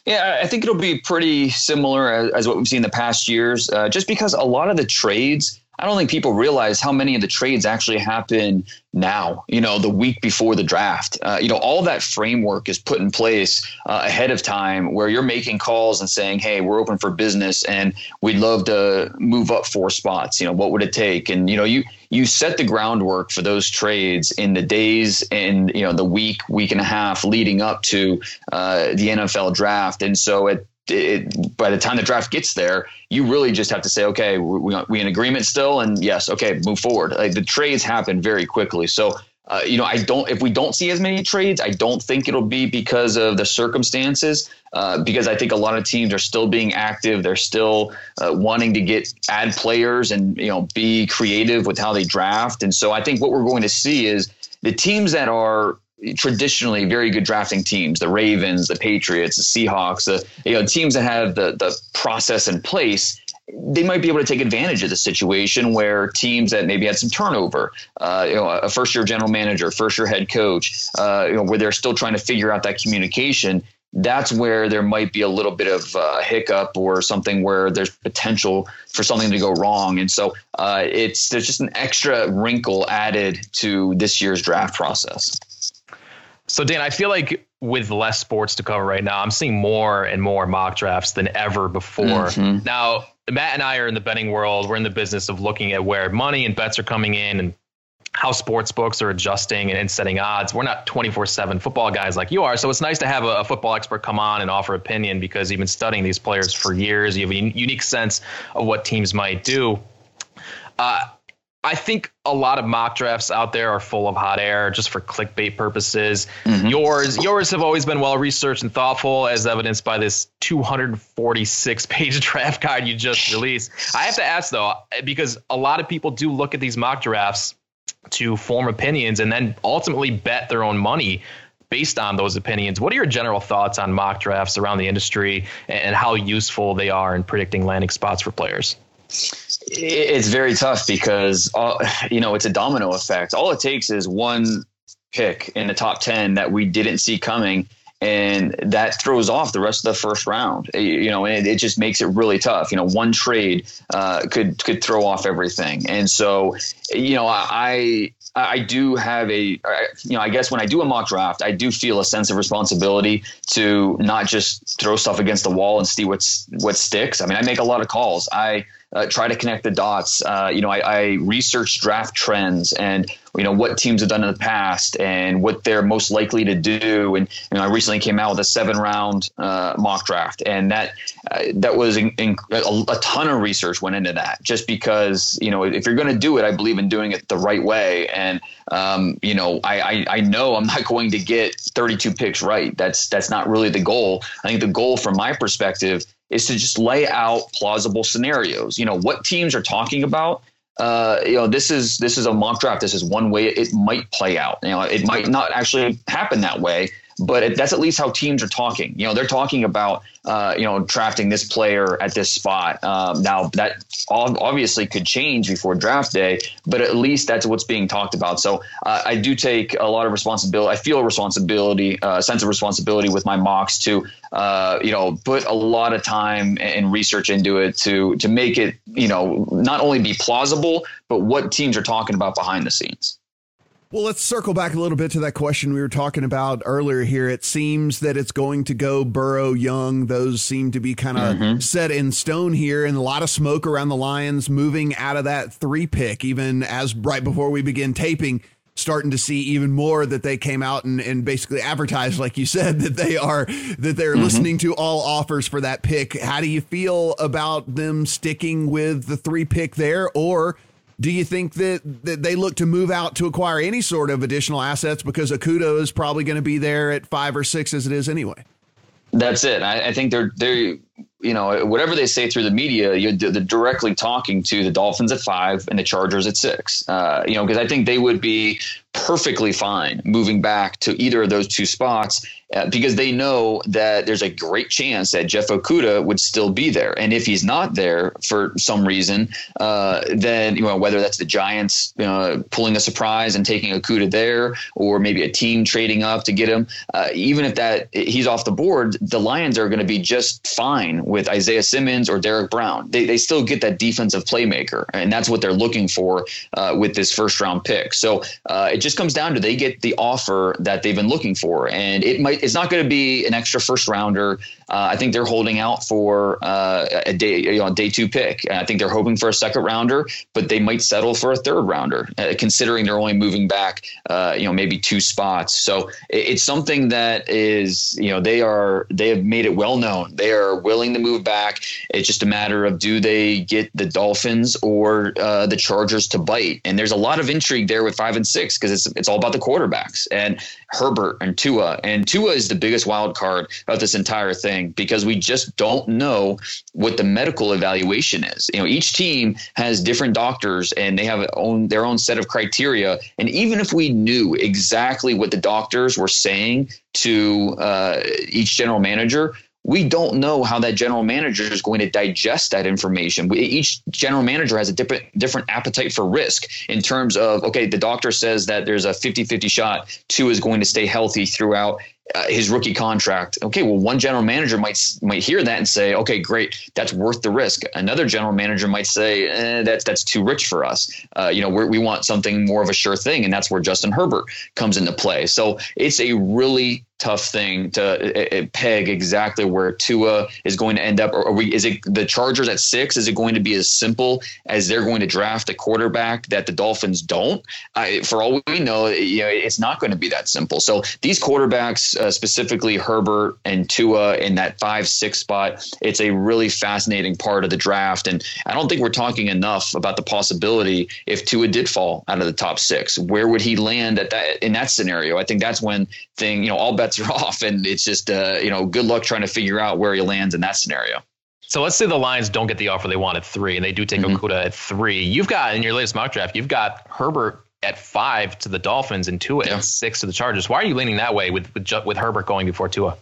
Yeah, I think it'll be pretty similar as, as what we've seen in the past years, uh, just because a lot of the trades I don't think people realize how many of the trades actually happen now, you know, the week before the draft. Uh, you know, all that framework is put in place uh, ahead of time where you're making calls and saying, hey, we're open for business and we'd love to move up four spots. You know, what would it take? And, you know, you, you set the groundwork for those trades in the days and, you know, the week, week and a half leading up to uh, the NFL draft. And so at it, by the time the draft gets there, you really just have to say, okay, we, we in agreement still, and yes, okay, move forward. Like the trades happen very quickly, so. Uh, you know, I don't. If we don't see as many trades, I don't think it'll be because of the circumstances. Uh, because I think a lot of teams are still being active. They're still uh, wanting to get add players and you know be creative with how they draft. And so I think what we're going to see is the teams that are traditionally very good drafting teams, the Ravens, the Patriots, the Seahawks, the you know teams that have the the process in place. They might be able to take advantage of the situation where teams that maybe had some turnover, uh, you know, a first year general manager, first year head coach, uh, you know, where they're still trying to figure out that communication. That's where there might be a little bit of uh, hiccup or something where there's potential for something to go wrong, and so uh, it's there's just an extra wrinkle added to this year's draft process. So Dan, I feel like with less sports to cover right now, I'm seeing more and more mock drafts than ever before. Mm-hmm. Now, Matt and I are in the betting world. We're in the business of looking at where money and bets are coming in and how sports books are adjusting and setting odds. We're not 24 7 football guys like you are. So it's nice to have a, football expert come on and offer opinion because you've been studying these players for years. You have a unique sense of what teams might do. Uh, I think a lot of mock drafts out there are full of hot air just for clickbait purposes. Mm-hmm. Yours, yours have always been well researched and thoughtful, as evidenced by this 246 page draft guide you just released. I have to ask though, because a lot of people do look at these mock drafts to form opinions and then ultimately bet their own money based on those opinions. What are your general thoughts on mock drafts around the industry and how useful they are in predicting landing spots for players? It's very tough because all, you know it's a domino effect. All it takes is one pick in the top ten that we didn't see coming, and that throws off the rest of the first round. You know, and it, it just makes it really tough. You know, one trade uh, could could throw off everything, and so you know I I do have a, you know, I guess when I do a mock draft, I do feel a sense of responsibility to not just throw stuff against the wall and see what's what sticks. I mean, I make a lot of calls. I uh, try to connect the dots. Uh, you know, I, I, research draft trends and you know what teams have done in the past and what they're most likely to do. And you know, I recently came out with a seven round uh, mock draft, and that uh, that was in, in, a, a, ton of research went into that. Just because you know, if you're going to do it, I believe in doing it the right way. And um, you know, I, I I know I'm not going to get 32 picks right. That's that's not really the goal. I think the goal, from my perspective is to just lay out plausible scenarios. You know, what teams are talking about uh, you know, this is this is a mock draft. This is one way it might play out. You know, it might not actually happen that way, but it, that's at least how teams are talking. You know, they're talking about uh, you know drafting this player at this spot. Um, now that obviously could change before draft day, but at least that's what's being talked about. So uh, I do take a lot of responsibility. I feel a responsibility, a uh, sense of responsibility with my mocks to uh, you know put a lot of time and research into it to to make it you know not only be plausible, but what teams are talking about behind the scenes. Well, let's circle back a little bit to that question we were talking about earlier here. It seems that it's going to go Burrow, Young. Those seem to be kind of mm-hmm. set in stone here, and a lot of smoke around the Lions moving out of that three pick, even as right before we begin taping. Starting to see even more that they came out and, and basically advertised, like you said, that they are that they're mm-hmm. listening to all offers for that pick. How do you feel about them sticking with the three pick there, or do you think that, that they look to move out to acquire any sort of additional assets because Okudah is probably going to be there at five or six as it is anyway? That's it. I, I think they're they're you know whatever they say through the media, you're they're directly talking to the Dolphins at five and the Chargers at six. Uh, you know because I think they would be perfectly fine moving back to either of those two spots uh, because they know that there's a great chance that Jeff Okudah would still be there. And if he's not there for some reason, uh, then you know whether that's the Giants uh, pulling a surprise and taking Okudah there, or maybe a team trading up to get him. Uh, even if that he's off the board, the Lions are going to be just fine with Isaiah Simmons or Derrick Brown. They they still get that defensive playmaker, and that's what they're looking for uh, with this first round pick. So uh, it just comes down to they get the offer that they've been looking for, and it might it's not going to be an extra first rounder. Uh, I think they're holding out for uh, a day, you know, a day two pick. I think they're hoping for a second rounder, but they might settle for a third rounder, uh, considering they're only moving back, uh, you know, maybe two spots. So it, it's something that is, you know, they are they have made it well known they are willing to move back. It's just a matter of do they get the Dolphins or uh, the Chargers to bite? And there's a lot of intrigue there with five and six because it's it's all about the quarterbacks and Herbert and Tua, and Tua is the biggest wild card about this entire thing thing because we just don't know what the medical evaluation is. You know, each team has different doctors and they have own, their own set of criteria. And even if we knew exactly what the doctors were saying to uh, each general manager, we don't know how that general manager is going to digest that information. We, each general manager has a different different appetite for risk in terms of okay, the doctor says that there's a 50-50 shot Tua is going to stay healthy throughout uh, his rookie contract. Okay, well, one general manager might might hear that and say, "Okay, great, that's worth the risk." Another general manager might say, eh, "That's that's too rich for us. Uh, you know, we want something more of a sure thing," and that's where Justin Herbert comes into play. So it's a really tough thing to uh, peg exactly where Tua is going to end up. Or we, is it the Chargers at six? Is it going to be as simple as they're going to draft a quarterback that the Dolphins don't? I, for all we know, you know, it's not going to be that simple. So these quarterbacks, uh, specifically Herbert and Tua in that five six spot, it's a really fascinating part of the draft. And I don't think we're talking enough about the possibility if Tua did fall out of the top six, where would he land at that in that scenario? I think that's when thing, you know, all bets bets are off, and it's just uh, you know good luck trying to figure out where he lands in that scenario. So let's say the Lions don't get the offer they want at three, and they do take mm-hmm. Okudah at three. You've got in your latest mock draft, you've got Herbert at five to the Dolphins and Tua yeah. at six to the Chargers. Why are you leaning that way with with, with Herbert going before Tua?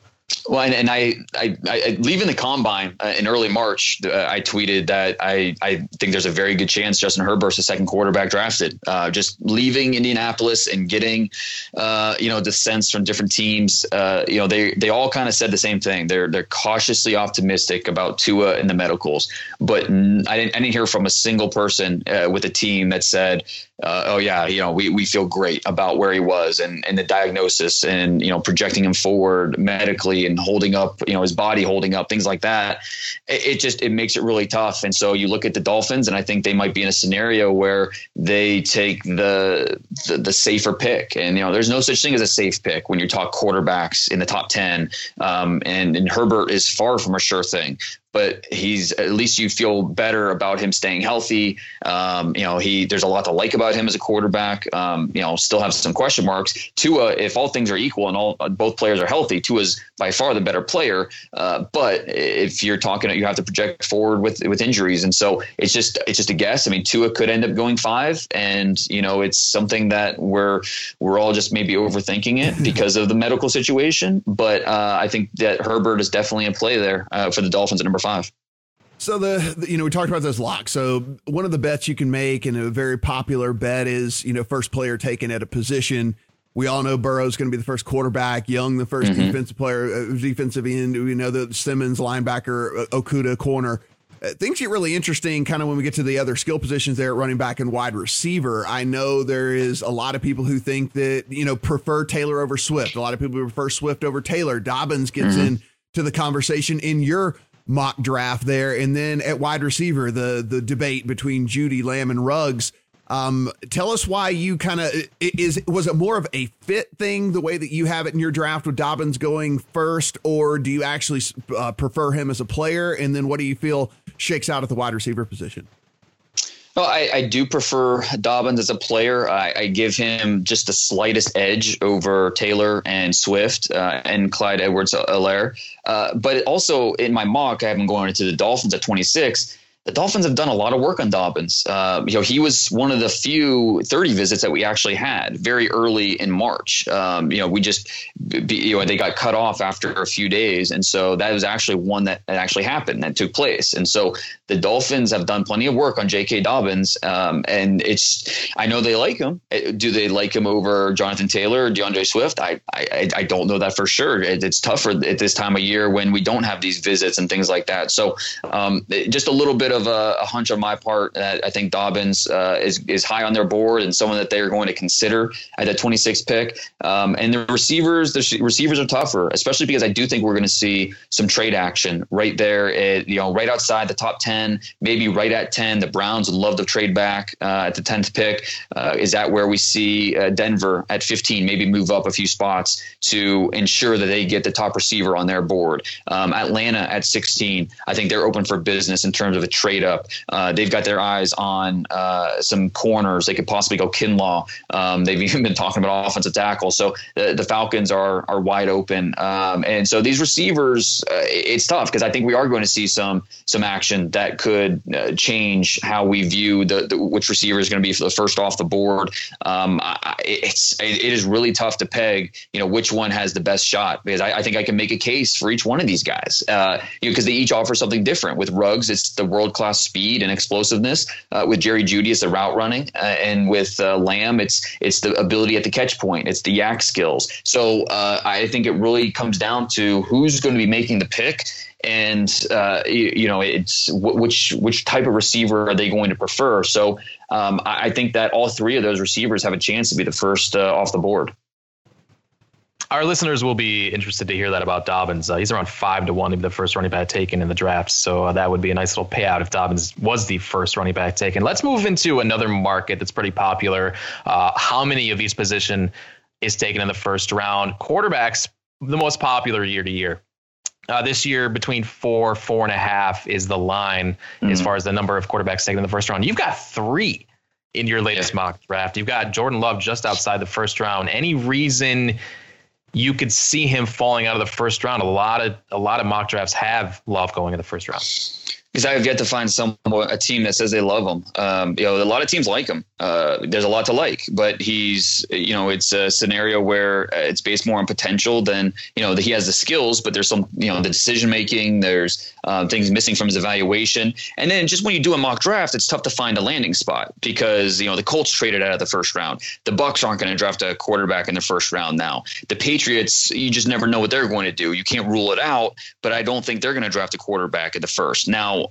Well, and, and I, I, I, leaving the combine uh, in early March, uh, I tweeted that I, I think there's a very good chance Justin Herbert's the second quarterback drafted. Uh, just leaving Indianapolis and getting, uh, you know, the sense from different teams. Uh, you know, they they all kind of said the same thing. They're they're cautiously optimistic about Tua and the medicals, but I didn't I didn't hear from a single person uh, with a team that said oh yeah, you know, we, we feel great about where he was and, and the diagnosis and, you know, projecting him forward medically and holding up, you know, his body holding up, things like that. It, it, just, it makes it really tough. And so you look at the Dolphins and I think they might be in a scenario where they take the, the, the safer pick. And, you know, there's no such thing as a safe pick when you talk quarterbacks in the top 10. Um, and, and Herbert is far from a sure thing but he's at least you feel better about him staying healthy. Um, you know, he there's a lot to like about him as a quarterback. Um, you know, still have some question marks. Tua, if all things are equal and all both players are healthy, Tua's by far the better player. Uh, but if you're talking, you have to project forward with with injuries, and so it's just it's just a guess. I mean, Tua could end up going five, and you know, it's something that we're we're all just maybe overthinking it because of the medical situation. But uh, I think that Herbert is definitely in play there uh, for the Dolphins at number five. So the, the, you know we talked about those locks. So one of the bets you can make and a very popular bet is you know first player taken at a position. We all know Burrow's going to be the first quarterback, Young the 1st mm-hmm. defensive player, uh, defensive end. We know the Simmons linebacker, uh, Okudah corner. Uh, things get really interesting kind of when we get to the other skill positions there at running back and wide receiver. I know there is a lot of people who think that, you know, prefer Taylor over Swift. A lot of people prefer Swift over Taylor. Dobbins gets mm-hmm. in to the conversation in your mock draft there. And then at wide receiver, the the debate between Jeudy Lamb, and Ruggs. Um, tell us why you kind of is was it more of a fit thing the way that you have it in your draft with Dobbins going first, or do you actually uh, prefer him as a player? And then what do you feel shakes out at the wide receiver position? I, I, do prefer Dobbins as a player. I, I, give him just the slightest edge over Taylor and Swift uh, and Clyde Edwards-Helaire. Uh, but also in my mock, I have him going into the Dolphins at 26 the Dolphins have done a lot of work on Dobbins. Uh, you know, he was one of the few 30 visits that we actually had very early in March. Um, you know, we just, you know, they got cut off after a few days. And so that was actually one that, actually happened, that took place. And so the Dolphins have done plenty of work on J.K. Dobbins. Um, and it's, I know they like him. Uh, do they like him over Jonathan Taylor or D'Andre Swift? I, I, I don't know that for sure. It, it's tougher at this time of year when we don't have these visits and things like that. So um, just a little bit of a, a, hunch on my part that I think Dobbins uh, is is high on their board and someone that they are going to consider at that 26th pick. Um, and the receivers, the receivers are tougher, especially because I do think we're going to see some trade action right there, at, you know, right outside the top 10, maybe right at 10. The Browns would love to trade back uh, at the 10th pick. Uh, is that where we see uh, Denver at 15, maybe move up a few spots to ensure that they get the top receiver on their board? Um, Atlanta at 16, I think they're open for business in terms of a trade up. Uh, they've got their eyes on uh, some corners. They could possibly go Kinlaw. Um, they've even been talking about offensive tackle. So the, the Falcons are are wide open. Um, and so these receivers, uh, it's tough because I think we are going to see some some action that could uh, change how we view the, the, which receiver is going to be the first off the board. Um, I, it's it is really tough to peg. You know which one has the best shot because I, I think I can make a case for each one of these guys. Uh, you know because they each offer something different. With Ruggs, it's the world class speed and explosiveness. Uh, with Jerry Jeudy, it's the route running, uh, and with uh, Lamb, it's it's the ability at the catch point, it's the YAC skills. So uh, I think it really comes down to who's going to be making the pick and uh, you, you, know it's which which type of receiver are they going to prefer so um, I, I, think that all three of those receivers have a chance to be the first uh, off the board our listeners will be interested to hear that about Dobbins. Uh, he's around five to one to be the first running back taken in the draft, so uh, that would be a nice little payout if Dobbins was the first running back taken. Let's move into another market that's pretty popular. Uh, how many of these position is taken in the first round? Quarterbacks, the most popular year to year. Uh, this year, between four, four and a half is the line mm-hmm. as far as the number of quarterbacks taken in the first round. You've got three in your latest yeah. mock draft. You've got Jordan Love just outside the first round. Any reason you could see him falling out of the first round. A lot of a lot of mock drafts have Love going in the first round because I have yet to find some a team that says they love him. Um, you know, a lot of teams like him. Uh, there's a lot to like, but he's you know it's a scenario where it's based more on potential than you know that he has the skills, but there's some you know the decision making. There's uh, things missing from his evaluation, and then just when you do a mock draft, it's tough to find a landing spot because you know the Colts traded out of the first round. The Bucs aren't going to draft a quarterback in the first round now. The Patriots, you just never know what they're going to do. You can't rule it out, but I don't think they're going to draft a quarterback in the first now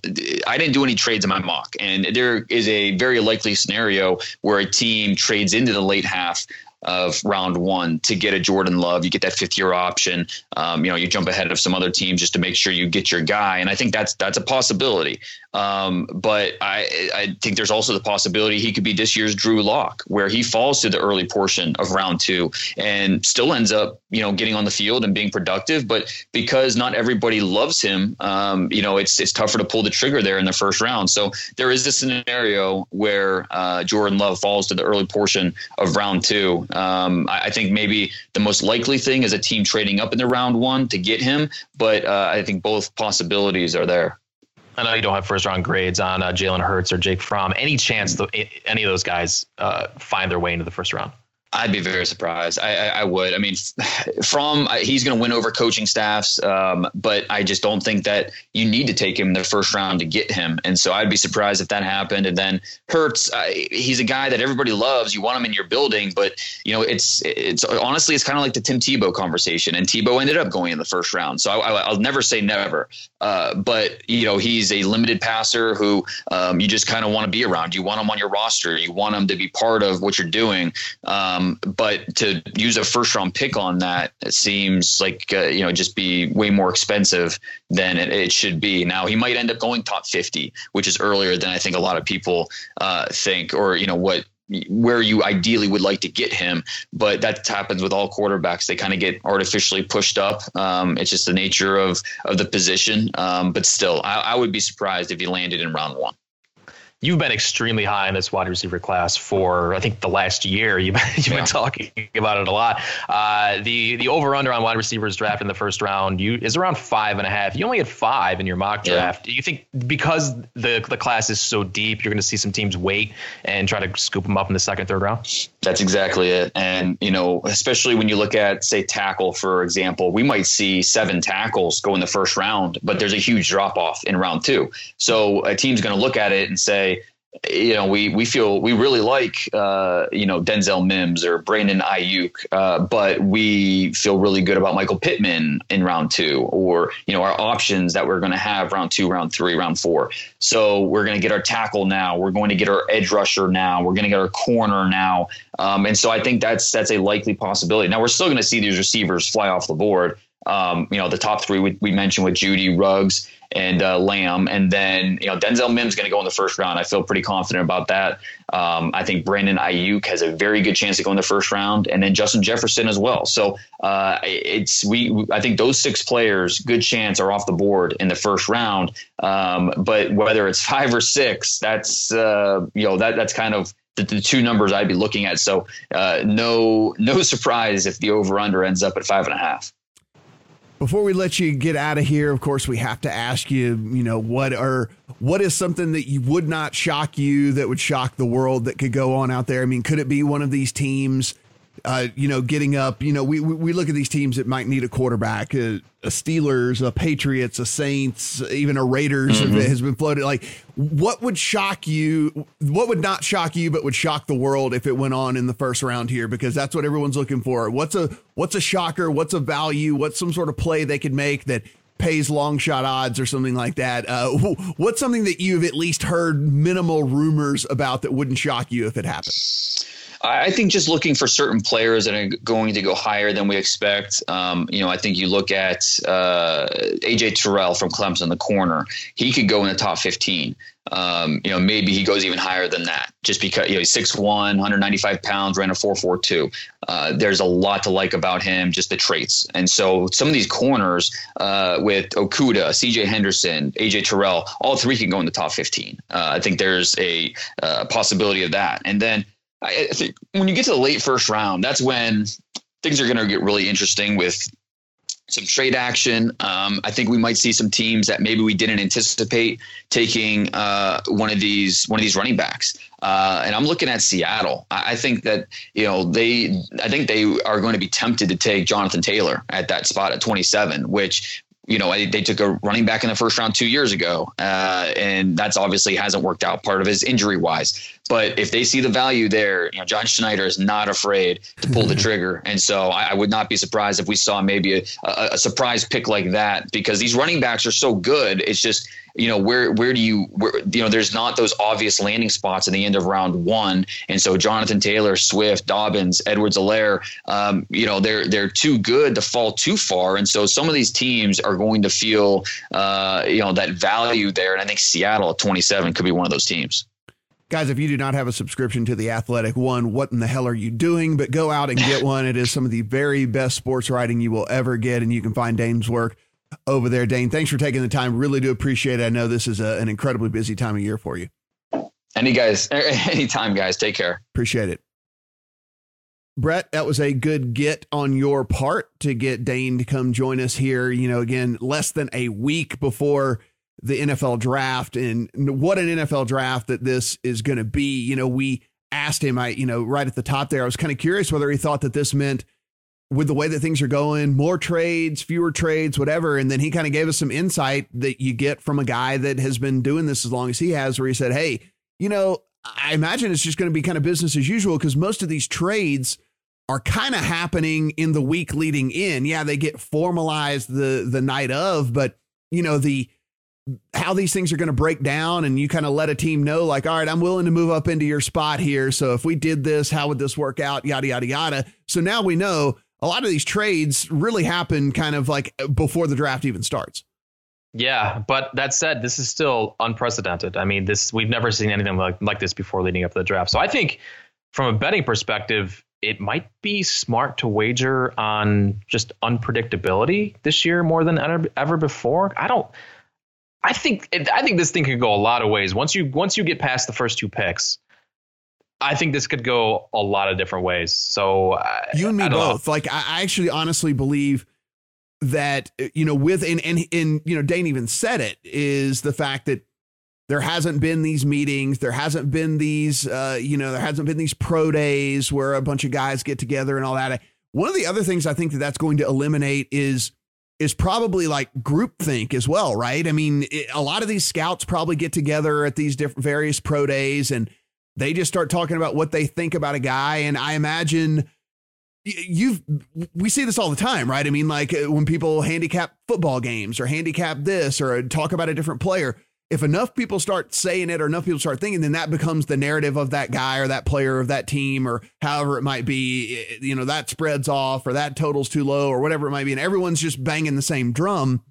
I didn't do any trades in my mock, and there is a very likely scenario where a team trades into the late half of round one to get a Jordan Love. You get that fifth year option. Um, you know, you jump ahead of some other teams just to make sure you get your guy. And I think that's that's a possibility. Um, but I I think there's also the possibility he could be this year's Drew Lock, where he falls to the early portion of round two and still ends up you know getting on the field and being productive. But because not everybody loves him, um, you know, it's it's tougher to pull the trigger there in the first round. So there is this scenario where uh, Jordan Love falls to the early portion of round two. Um, I, I, think maybe the most likely thing is a team trading up in the round one to get him, but uh, I think both possibilities are there. I know you don't have first round grades on uh, Jalen Hurts or Jake Fromm. Any chance the, any of those guys uh, find their way into the first round? I'd be very surprised. I, I, I would. I mean, Fromm he's going to win over coaching staffs, um, but I just don't think that you need to take him in the first round to get him. And so I'd be surprised if that happened. And then uh, he's a guy that everybody loves. You want him in your building, but you know, it's it's honestly it's kind of like the Tim Tebow conversation. And Tebow ended up going in the first round, so I, will never say never. Uh, but you know, he's a limited passer who um, you just kind of want to be around. You want him on your roster. You want him to be part of what you're doing. Um, um, but to use a first round pick on that seems like uh, you know just be way more expensive than it, it, should be. Now he might end up going top 50, which is earlier than I think a lot of people uh, think, or you know what where you ideally would like to get him. But that happens with all quarterbacks. They kind of get artificially pushed up. Um, it's just the nature of of the position. Um, but still, I, I, would be surprised if he landed in round one you've been extremely high in this wide receiver class for I think the last year. You've been, you've yeah. been talking about it a lot. Uh, the the over under on wide receivers draft in the first round you is around five and a half. You only had five in your mock draft. Yeah. Do you think because the the class is so deep, you're going to see some teams wait and try to scoop them up in the second, third round? That's exactly it. And you know, especially when you look at say tackle for example, we might see seven tackles go in the first round, but there's a huge drop off in round two. So a team's going to look at it and say you know, we we feel we really like uh, you know Denzel Mims or Brandon Aiyuk, uh, but we feel really good about Michael Pittman in round two, or you know our options that we're going to have round two, round three, round four. So we're going to get our tackle now. We're going to get our edge rusher now. We're going to get our corner now, um, and so I think that's that's a likely possibility. Now we're still going to see these receivers fly off the board. Um, you know, the top three we, we mentioned with Jeudy Ruggs, and uh, Lamb, and then you know Denzel Mims going to go in the first round. I feel pretty confident about that. Um, I think Brandon Aiyuk has a very good chance to go in the first round, and then Justin Jefferson as well. So uh, it's we. I think those six players, good chance, are off the board in the first round. Um, but whether it's five or six, that's uh, you know that that's kind of the, the, two numbers I'd be looking at. So uh, no no surprise if the over under ends up at five and a half. Before we let you get out of here, of course, we have to ask you, you know, what are what is something that you would not shock you that would shock the world that could go on out there? I mean, could it be one of these teams uh, you know, getting up. You know, we we look at these teams that might need a quarterback. A, a Steelers, a Patriots, a Saints, even a Raiders mm-hmm. has been floated. Like, what would shock you? What would not shock you, but would shock the world if it went on in the first round here? Because that's what everyone's looking for. What's a what's a shocker? What's a value? What's some sort of play they could make that pays long shot odds or something like that. Uh, what's something that you've at least heard minimal rumors about that wouldn't shock you if it happened? I think just looking for certain players that are going to go higher than we expect. Um, you know, I think you look at uh, AJ Terrell from Clemson, the corner. He could go in the top 15. Um, you know, maybe he goes even higher than that just because, you know, he's 6'1, 195 pounds, ran a 4'4'2. Uh, there's a lot to like about him, just the traits. And so some of these corners uh, with Okudah, CJ Henderson, AJ Terrell, all three can go in the top 15. Uh, I think there's a uh, possibility of that. And then I think when you get to the late first round, that's when things are going to get really interesting with some trade action. Um, I think we might see some teams that maybe we didn't anticipate taking uh, one of these one of these running backs. Uh, and I'm looking at Seattle. I, I, think that you know they. I think they are going to be tempted to take Jonathan Taylor at that spot at 27, which you know, they took a running back in the first round two years ago, uh, and that's obviously hasn't worked out. Part of his injury wise, but if they see the value there, you know, John Schneider is not afraid to pull the trigger, and so I, I, would not be surprised if we saw maybe a, a, a, surprise pick like that because these running backs are so good. It's just you know, where where do you where you know, there's not those obvious landing spots at the end of round one, and so Jonathan Taylor, Swift, Dobbins, Edwards-Helaire, um, you know, they're they're too good to fall too far, and so some of these teams are going to feel, uh, you know, that value there, and I think Seattle at 27 could be one of those teams. Guys, if you do not have a subscription to the Athletic One, what in the hell are you doing? But go out and get one. It is some of the very best sports writing you will ever get, and you can find Dane's work over there. Dane, thanks for taking the time. Really do appreciate it. I know this is a, an incredibly busy time of year for you. Any guys, anytime, guys. Take care. Appreciate it. Brett, that was a good get on your part to get Dane to come join us here. You know, again, less than a week before the NFL draft and what an NFL draft that this is going to be. You know, we asked him, I, you know, right at the top there, I was kind of curious whether he thought that this meant with the way that things are going, more trades, fewer trades, whatever. And then he kind of gave us some insight that you get from a guy that has been doing this as long as he has, where he said, Hey, you know, I imagine it's just going to be kind of business as usual because most of these trades are kind of happening in the week leading in. Yeah, they get formalized the the night of, but you know, the how these things are going to break down and you kind of let a team know like all right i'm willing to move up into your spot here so if we did this how would this work out yada yada yada so now we know a lot of these trades really happen kind of like before the draft even starts. Yeah but that said this is still unprecedented. I mean this we've never seen anything like, like this before leading up to the draft. So i think from a betting perspective it might be smart to wager on just unpredictability this year more than ever, ever before. I don't I think I think this thing could go a lot of ways. Once you once you get past the first two picks, I think this could go a lot of different ways. So you and me both. Know. Like I actually honestly believe that you know with and and and you know Dane even said it is the fact that there hasn't been these meetings there hasn't been these uh you know there hasn't been these pro days where a bunch of guys get together and all that one of the other things i think that that's going to eliminate is is probably like groupthink as well, right? I mean, it, a lot of these scouts probably get together at these different various pro days and they just start talking about what they think about a guy. And I imagine you've we see this all the time, right? I mean, like uh, when people handicap football games or handicap this or talk about a different player, if enough people start saying it or enough people start thinking, then that becomes the narrative of that guy or that player of that team or however it might be. You know, that spreads off or that total's too low or whatever it might be. And everyone's just banging the same drum.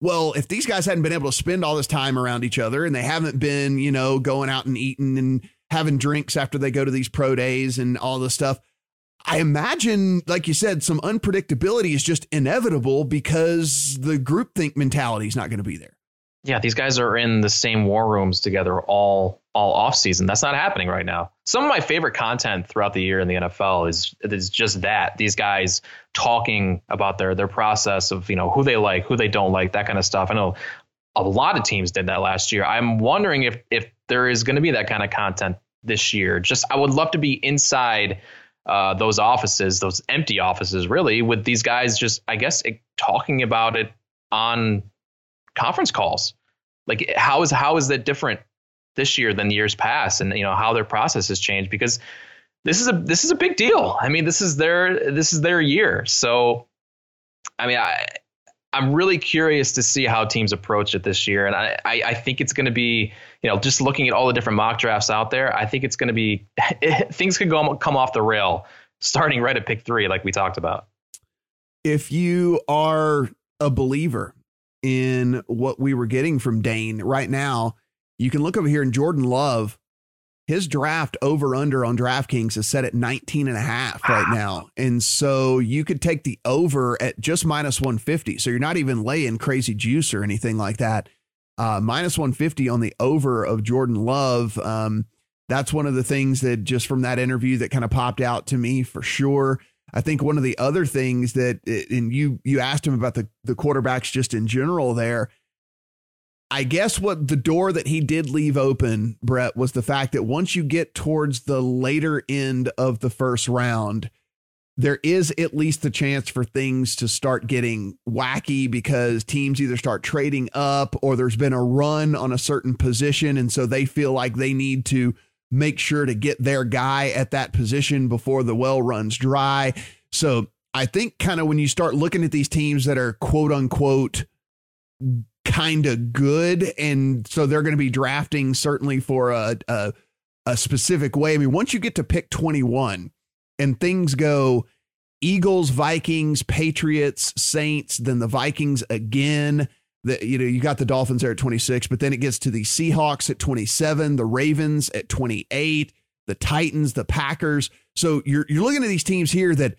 Well, if these guys hadn't been able to spend all this time around each other and they haven't been, you know, going out and eating and having drinks after they go to these pro days and all this stuff, I imagine, like you said, some unpredictability is just inevitable because the groupthink mentality is not going to be there yeah, these guys are in the same war rooms together all all off season. That's not happening right now. Some of my favorite content throughout the year in the NFL is is just that these guys talking about their their process of you know who they like, who they don't like, that kind of stuff. I know a lot of teams did that last year. I'm wondering if if there is going to be that kind of content this year. Just I would love to be inside uh, those offices, those empty offices, really, with these guys just I guess it, talking about it on conference calls. Like how is how is that different this year than years past, and you know how their process has changed because this is a this is a big deal. I mean, this is their this is their year. So, I mean, I I'm really curious to see how teams approach it this year, and I I, I think it's going to be you know just looking at all the different mock drafts out there, I think it's going to be things could go come off the rail starting right at pick three, like we talked about. If you are a believer in what we were getting from Dane right now. You can look over here in Jordan Love. His draft over under on DraftKings is set at 19 and a half right now. And so you could take the over at just minus 150. So you're not even laying crazy juice or anything like that. Uh, minus 150 on the over of Jordan Love. Um, that's one of the things that just from that interview that kind of popped out to me for sure. I think one of the other things that, and you you asked him about the the quarterbacks just in general there. I guess what the door that he did leave open, Brett, was the fact that once you get towards the later end of the first round, there is at least the chance for things to start getting wacky because teams either start trading up or there's been a run on a certain position. And so they feel like they need to make sure to get their guy at that position before the well runs dry. So I think kind of when you start looking at these teams that are quote unquote kind of good, and so they're going to be drafting certainly for a, a a specific way. I mean, once you get to pick 21 and things go Eagles, Vikings, Patriots, Saints, then the Vikings again. The, you know, you got the Dolphins there at 26, but then it gets to the Seahawks at 27, the Ravens at 28, the Titans, the Packers. So you're you're looking at these teams here that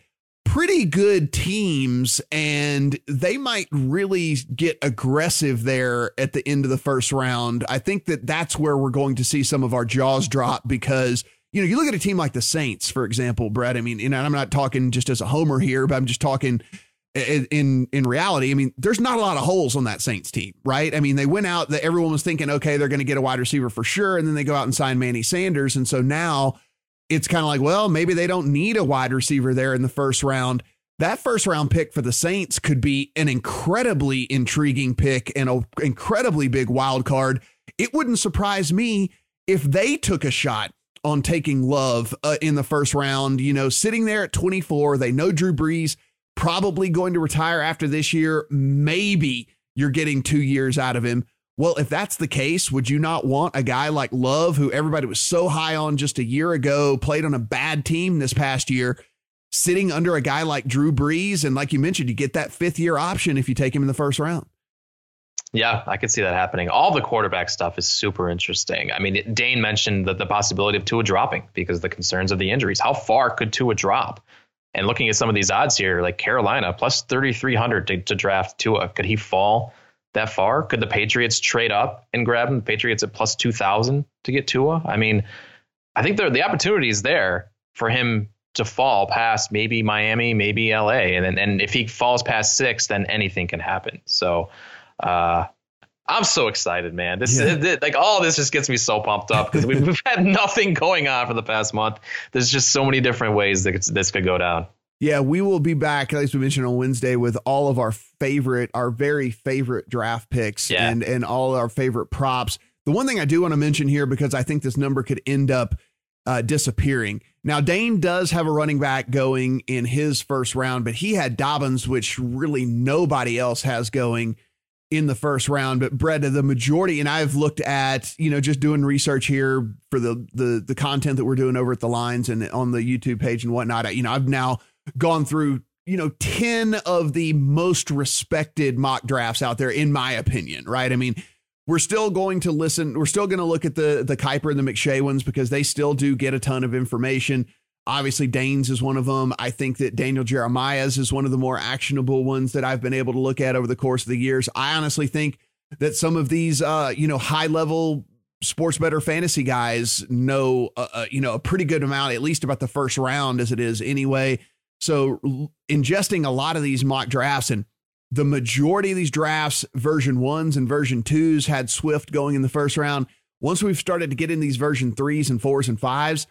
pretty good teams and they might really get aggressive there at the end of the first round. I think that that's where we're going to see some of our jaws drop because you know, you look at a team like the Saints, for example, Brett. I mean, and I'm not talking just as a homer here, but I'm just talking in in reality. I mean, there's not a lot of holes on that Saints team, right? I mean, they went out that everyone was thinking, okay, they're going to get a wide receiver for sure, and then they go out and sign Manny Sanders, and so now it's kind of like, well, maybe they don't need a wide receiver there in the first round. That first round pick for the Saints could be an incredibly intriguing pick and an incredibly big wild card. It wouldn't surprise me if they took a shot on taking Love uh, in the first round. You know, sitting there at 24, they know Drew Brees probably going to retire after this year. Maybe you're getting two years out of him. Well, if that's the case, would you not want a guy like Love, who everybody was so high on just a year ago, played on a bad team this past year, sitting under a guy like Drew Brees? And like you mentioned, you get that fifth year option if you take him in the first round. Yeah, I could see that happening. All the quarterback stuff is super interesting. I mean, Dane mentioned that the possibility of Tua dropping because of the concerns of the injuries. How far could Tua drop? And looking at some of these odds here, like Carolina plus 3,300 to, to draft Tua, could he fall? That far? Could the Patriots trade up and grab him? The Patriots at plus 2,000 to get Tua? I mean, I think the opportunity is there for him to fall past maybe Miami, maybe LA. And then, and if he falls past six, then anything can happen. So, uh, I'm so excited, man. This yeah. is like all this just gets me so pumped up because we've, we've had nothing going on for the past month. There's just so many different ways that this could go down. Yeah, we will be back, as we mentioned on Wednesday, with all of our favorite, our very favorite draft picks yeah. and and all our favorite props. The one thing I do want to mention here, because I think this number could end up uh, disappearing. Now, Dane does have a running back going in his first round, but he had Dobbins, which really nobody else has going in the first round. But Brett, the majority, and I've looked at, you know, just doing research here for the the the content that we're doing over at the lines and on the YouTube page and whatnot. You know, I've now gone through you know 10 of the most respected mock drafts out there in my opinion right? I mean we're still going to listen we're still going to look at the the Kiper and the mcshay ones because they still do get a ton of information. Obviously danes is one of them. I think that daniel jeremiah's is one of the more actionable ones that i've been able to look at over the course of the years. I honestly think that some of these uh you know high level sports bettor fantasy guys know uh, uh, you know a pretty good amount at least about the first round as it is anyway so ingesting a lot of these mock drafts and the majority of these drafts, version ones and version twos, had Swift going in the first round. Once we've started to get in these version threes and fours and fives,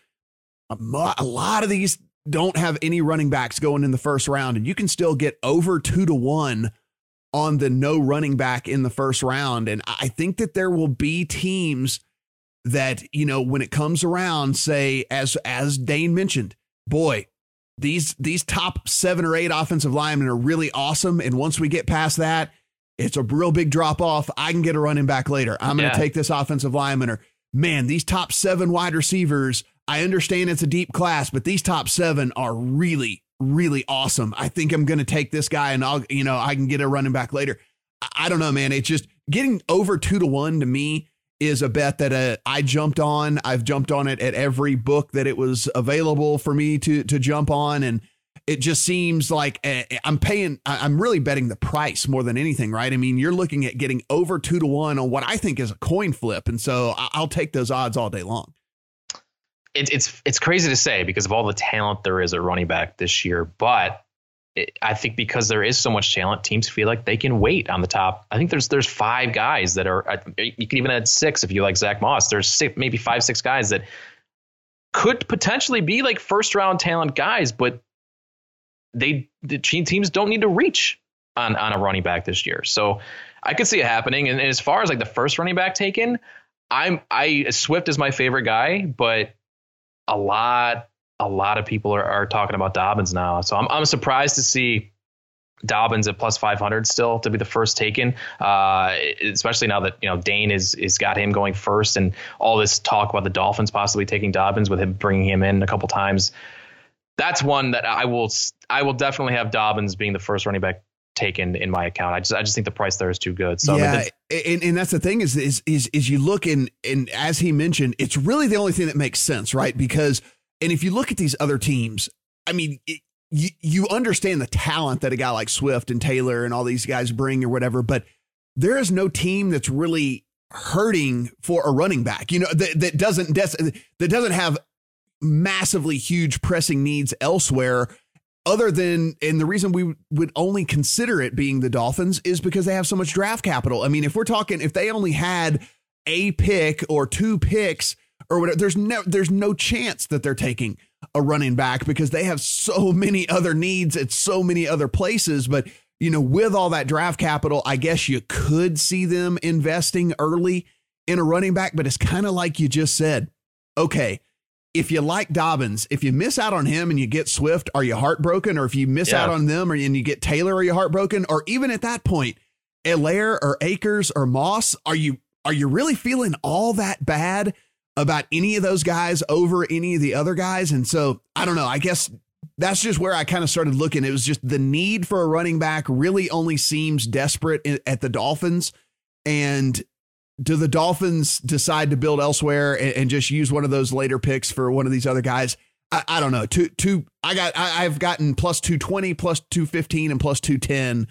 a, a lot of these don't have any running backs going in the first round, and you can still get over two to one on the no running back in the first round. And I think that there will be teams that, you know, when it comes around, say, as as Dane mentioned, boy, these these top seven or eight offensive linemen are really awesome. And once we get past that, it's a real big drop off. I can get a running back later. I'm going to yeah. take this offensive lineman or man, these top seven wide receivers. I understand it's a deep class, but these top seven are really, really awesome. I think I'm going to take this guy and I'll, you know, I can get a running back later. I don't know, man. It's just getting over two to one to me is a bet that uh, I jumped on. I've jumped on it at every book that it was available for me to to jump on, and it just seems like uh, I'm paying. I'm really betting the price more than anything, right? I mean, you're looking at getting over two to one on what I think is a coin flip, and so I'll take those odds all day long. It, it's it's crazy to say because of all the talent there is at running back this year, but I think because there is so much talent, teams feel like they can wait on the top. I think there's there's five guys that are. Uh, you can even add six if you like Zach Moss. There's six, maybe five, six guys that could potentially be like first round talent guys, but they the teams don't need to reach on on a running back this year. So I could see it happening. And as far as like the first running back taken, I'm I Swift is my favorite guy, but a lot a lot of people are, are talking about Dobbins now. So I'm I'm surprised to see Dobbins at plus 500 still to be the first taken, uh, especially now that you know Dane is is got him going first, and all this talk about the Dolphins possibly taking Dobbins with him bringing him in a couple times. That's one that I will I will definitely have Dobbins being the first running back taken in my account. I just I just think the price there is too good. So yeah, I mean, and, and that's the thing is is is is you look and and as he mentioned, it's really the only thing that makes sense, right? Because and if you look at these other teams, I mean, it, you you understand the talent that a guy like Swift and Taylor and all these guys bring or whatever, but there is no team that's really hurting for a running back. You know that that doesn't that doesn't have massively huge pressing needs elsewhere other than and the reason we would only consider it being the Dolphins is because they have so much draft capital. I mean, if we're talking if they only had a pick or two picks or whatever, there's no there's no chance that they're taking a running back because they have so many other needs at so many other places. But, you know, with all that draft capital, I guess you could see them investing early in a running back, but it's kind of like you just said. Okay, if you like Dobbins, if you miss out on him and you get Swift, are you heartbroken? Or if you miss yeah. out on them or, and you get Taylor, are you heartbroken? Or even at that point, Helaire or Akers or Moss, are you are you really feeling all that bad about any of those guys over any of the other guys. And so I don't know. I guess that's just where I kind of started looking. It was just the need for a running back really only seems desperate at the Dolphins. And do the Dolphins decide to build elsewhere and, and just use one of those later picks for one of these other guys? I, I don't know. Two, two, I got, I, I've gotten plus 220, plus 215, and plus 210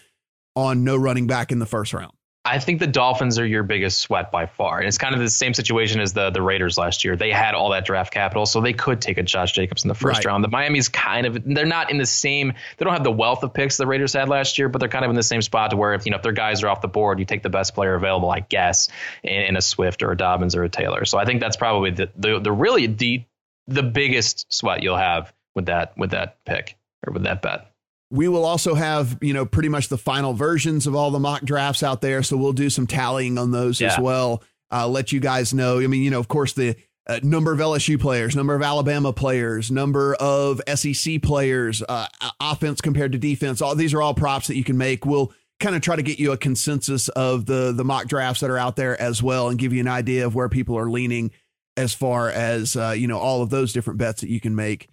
on no running back in the first round. I think the Dolphins are your biggest sweat by far. And it's kind of the same situation as the the Raiders last year. They had all that draft capital, so they could take a Josh Jacobs in the first right. round. The Miami's kind of they're not in the same they don't have the wealth of picks the Raiders had last year, but they're kind of in the same spot to where if you know if their guys are off the board, you take the best player available, I guess, in, in a Swift or a Dobbins or a Taylor. So I think that's probably the the, the really the the biggest sweat you'll have with that with that pick or with that bet. We will also have, you know, pretty much the final versions of all the mock drafts out there. So we'll do some tallying on those yeah. as well. Uh, let you guys know. I mean, you know, of course, the uh, number of LSU players, number of Alabama players, number of SEC players, uh, offense compared to defense. All these are all props that you can make. We'll kind of try to get you a consensus of the the mock drafts that are out there as well, and give you an idea of where people are leaning as far as uh, you know all of those different bets that you can make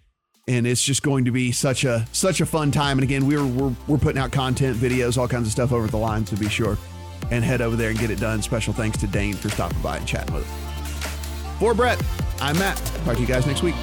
and it's just going to be such a such a fun time. And again, we're we're, we're putting out content, videos, all kinds of stuff over the line, so be sure and head over there and get it done. Special thanks to Dane for stopping by and chatting with us. For Brett, I'm Matt. Talk to you guys next week.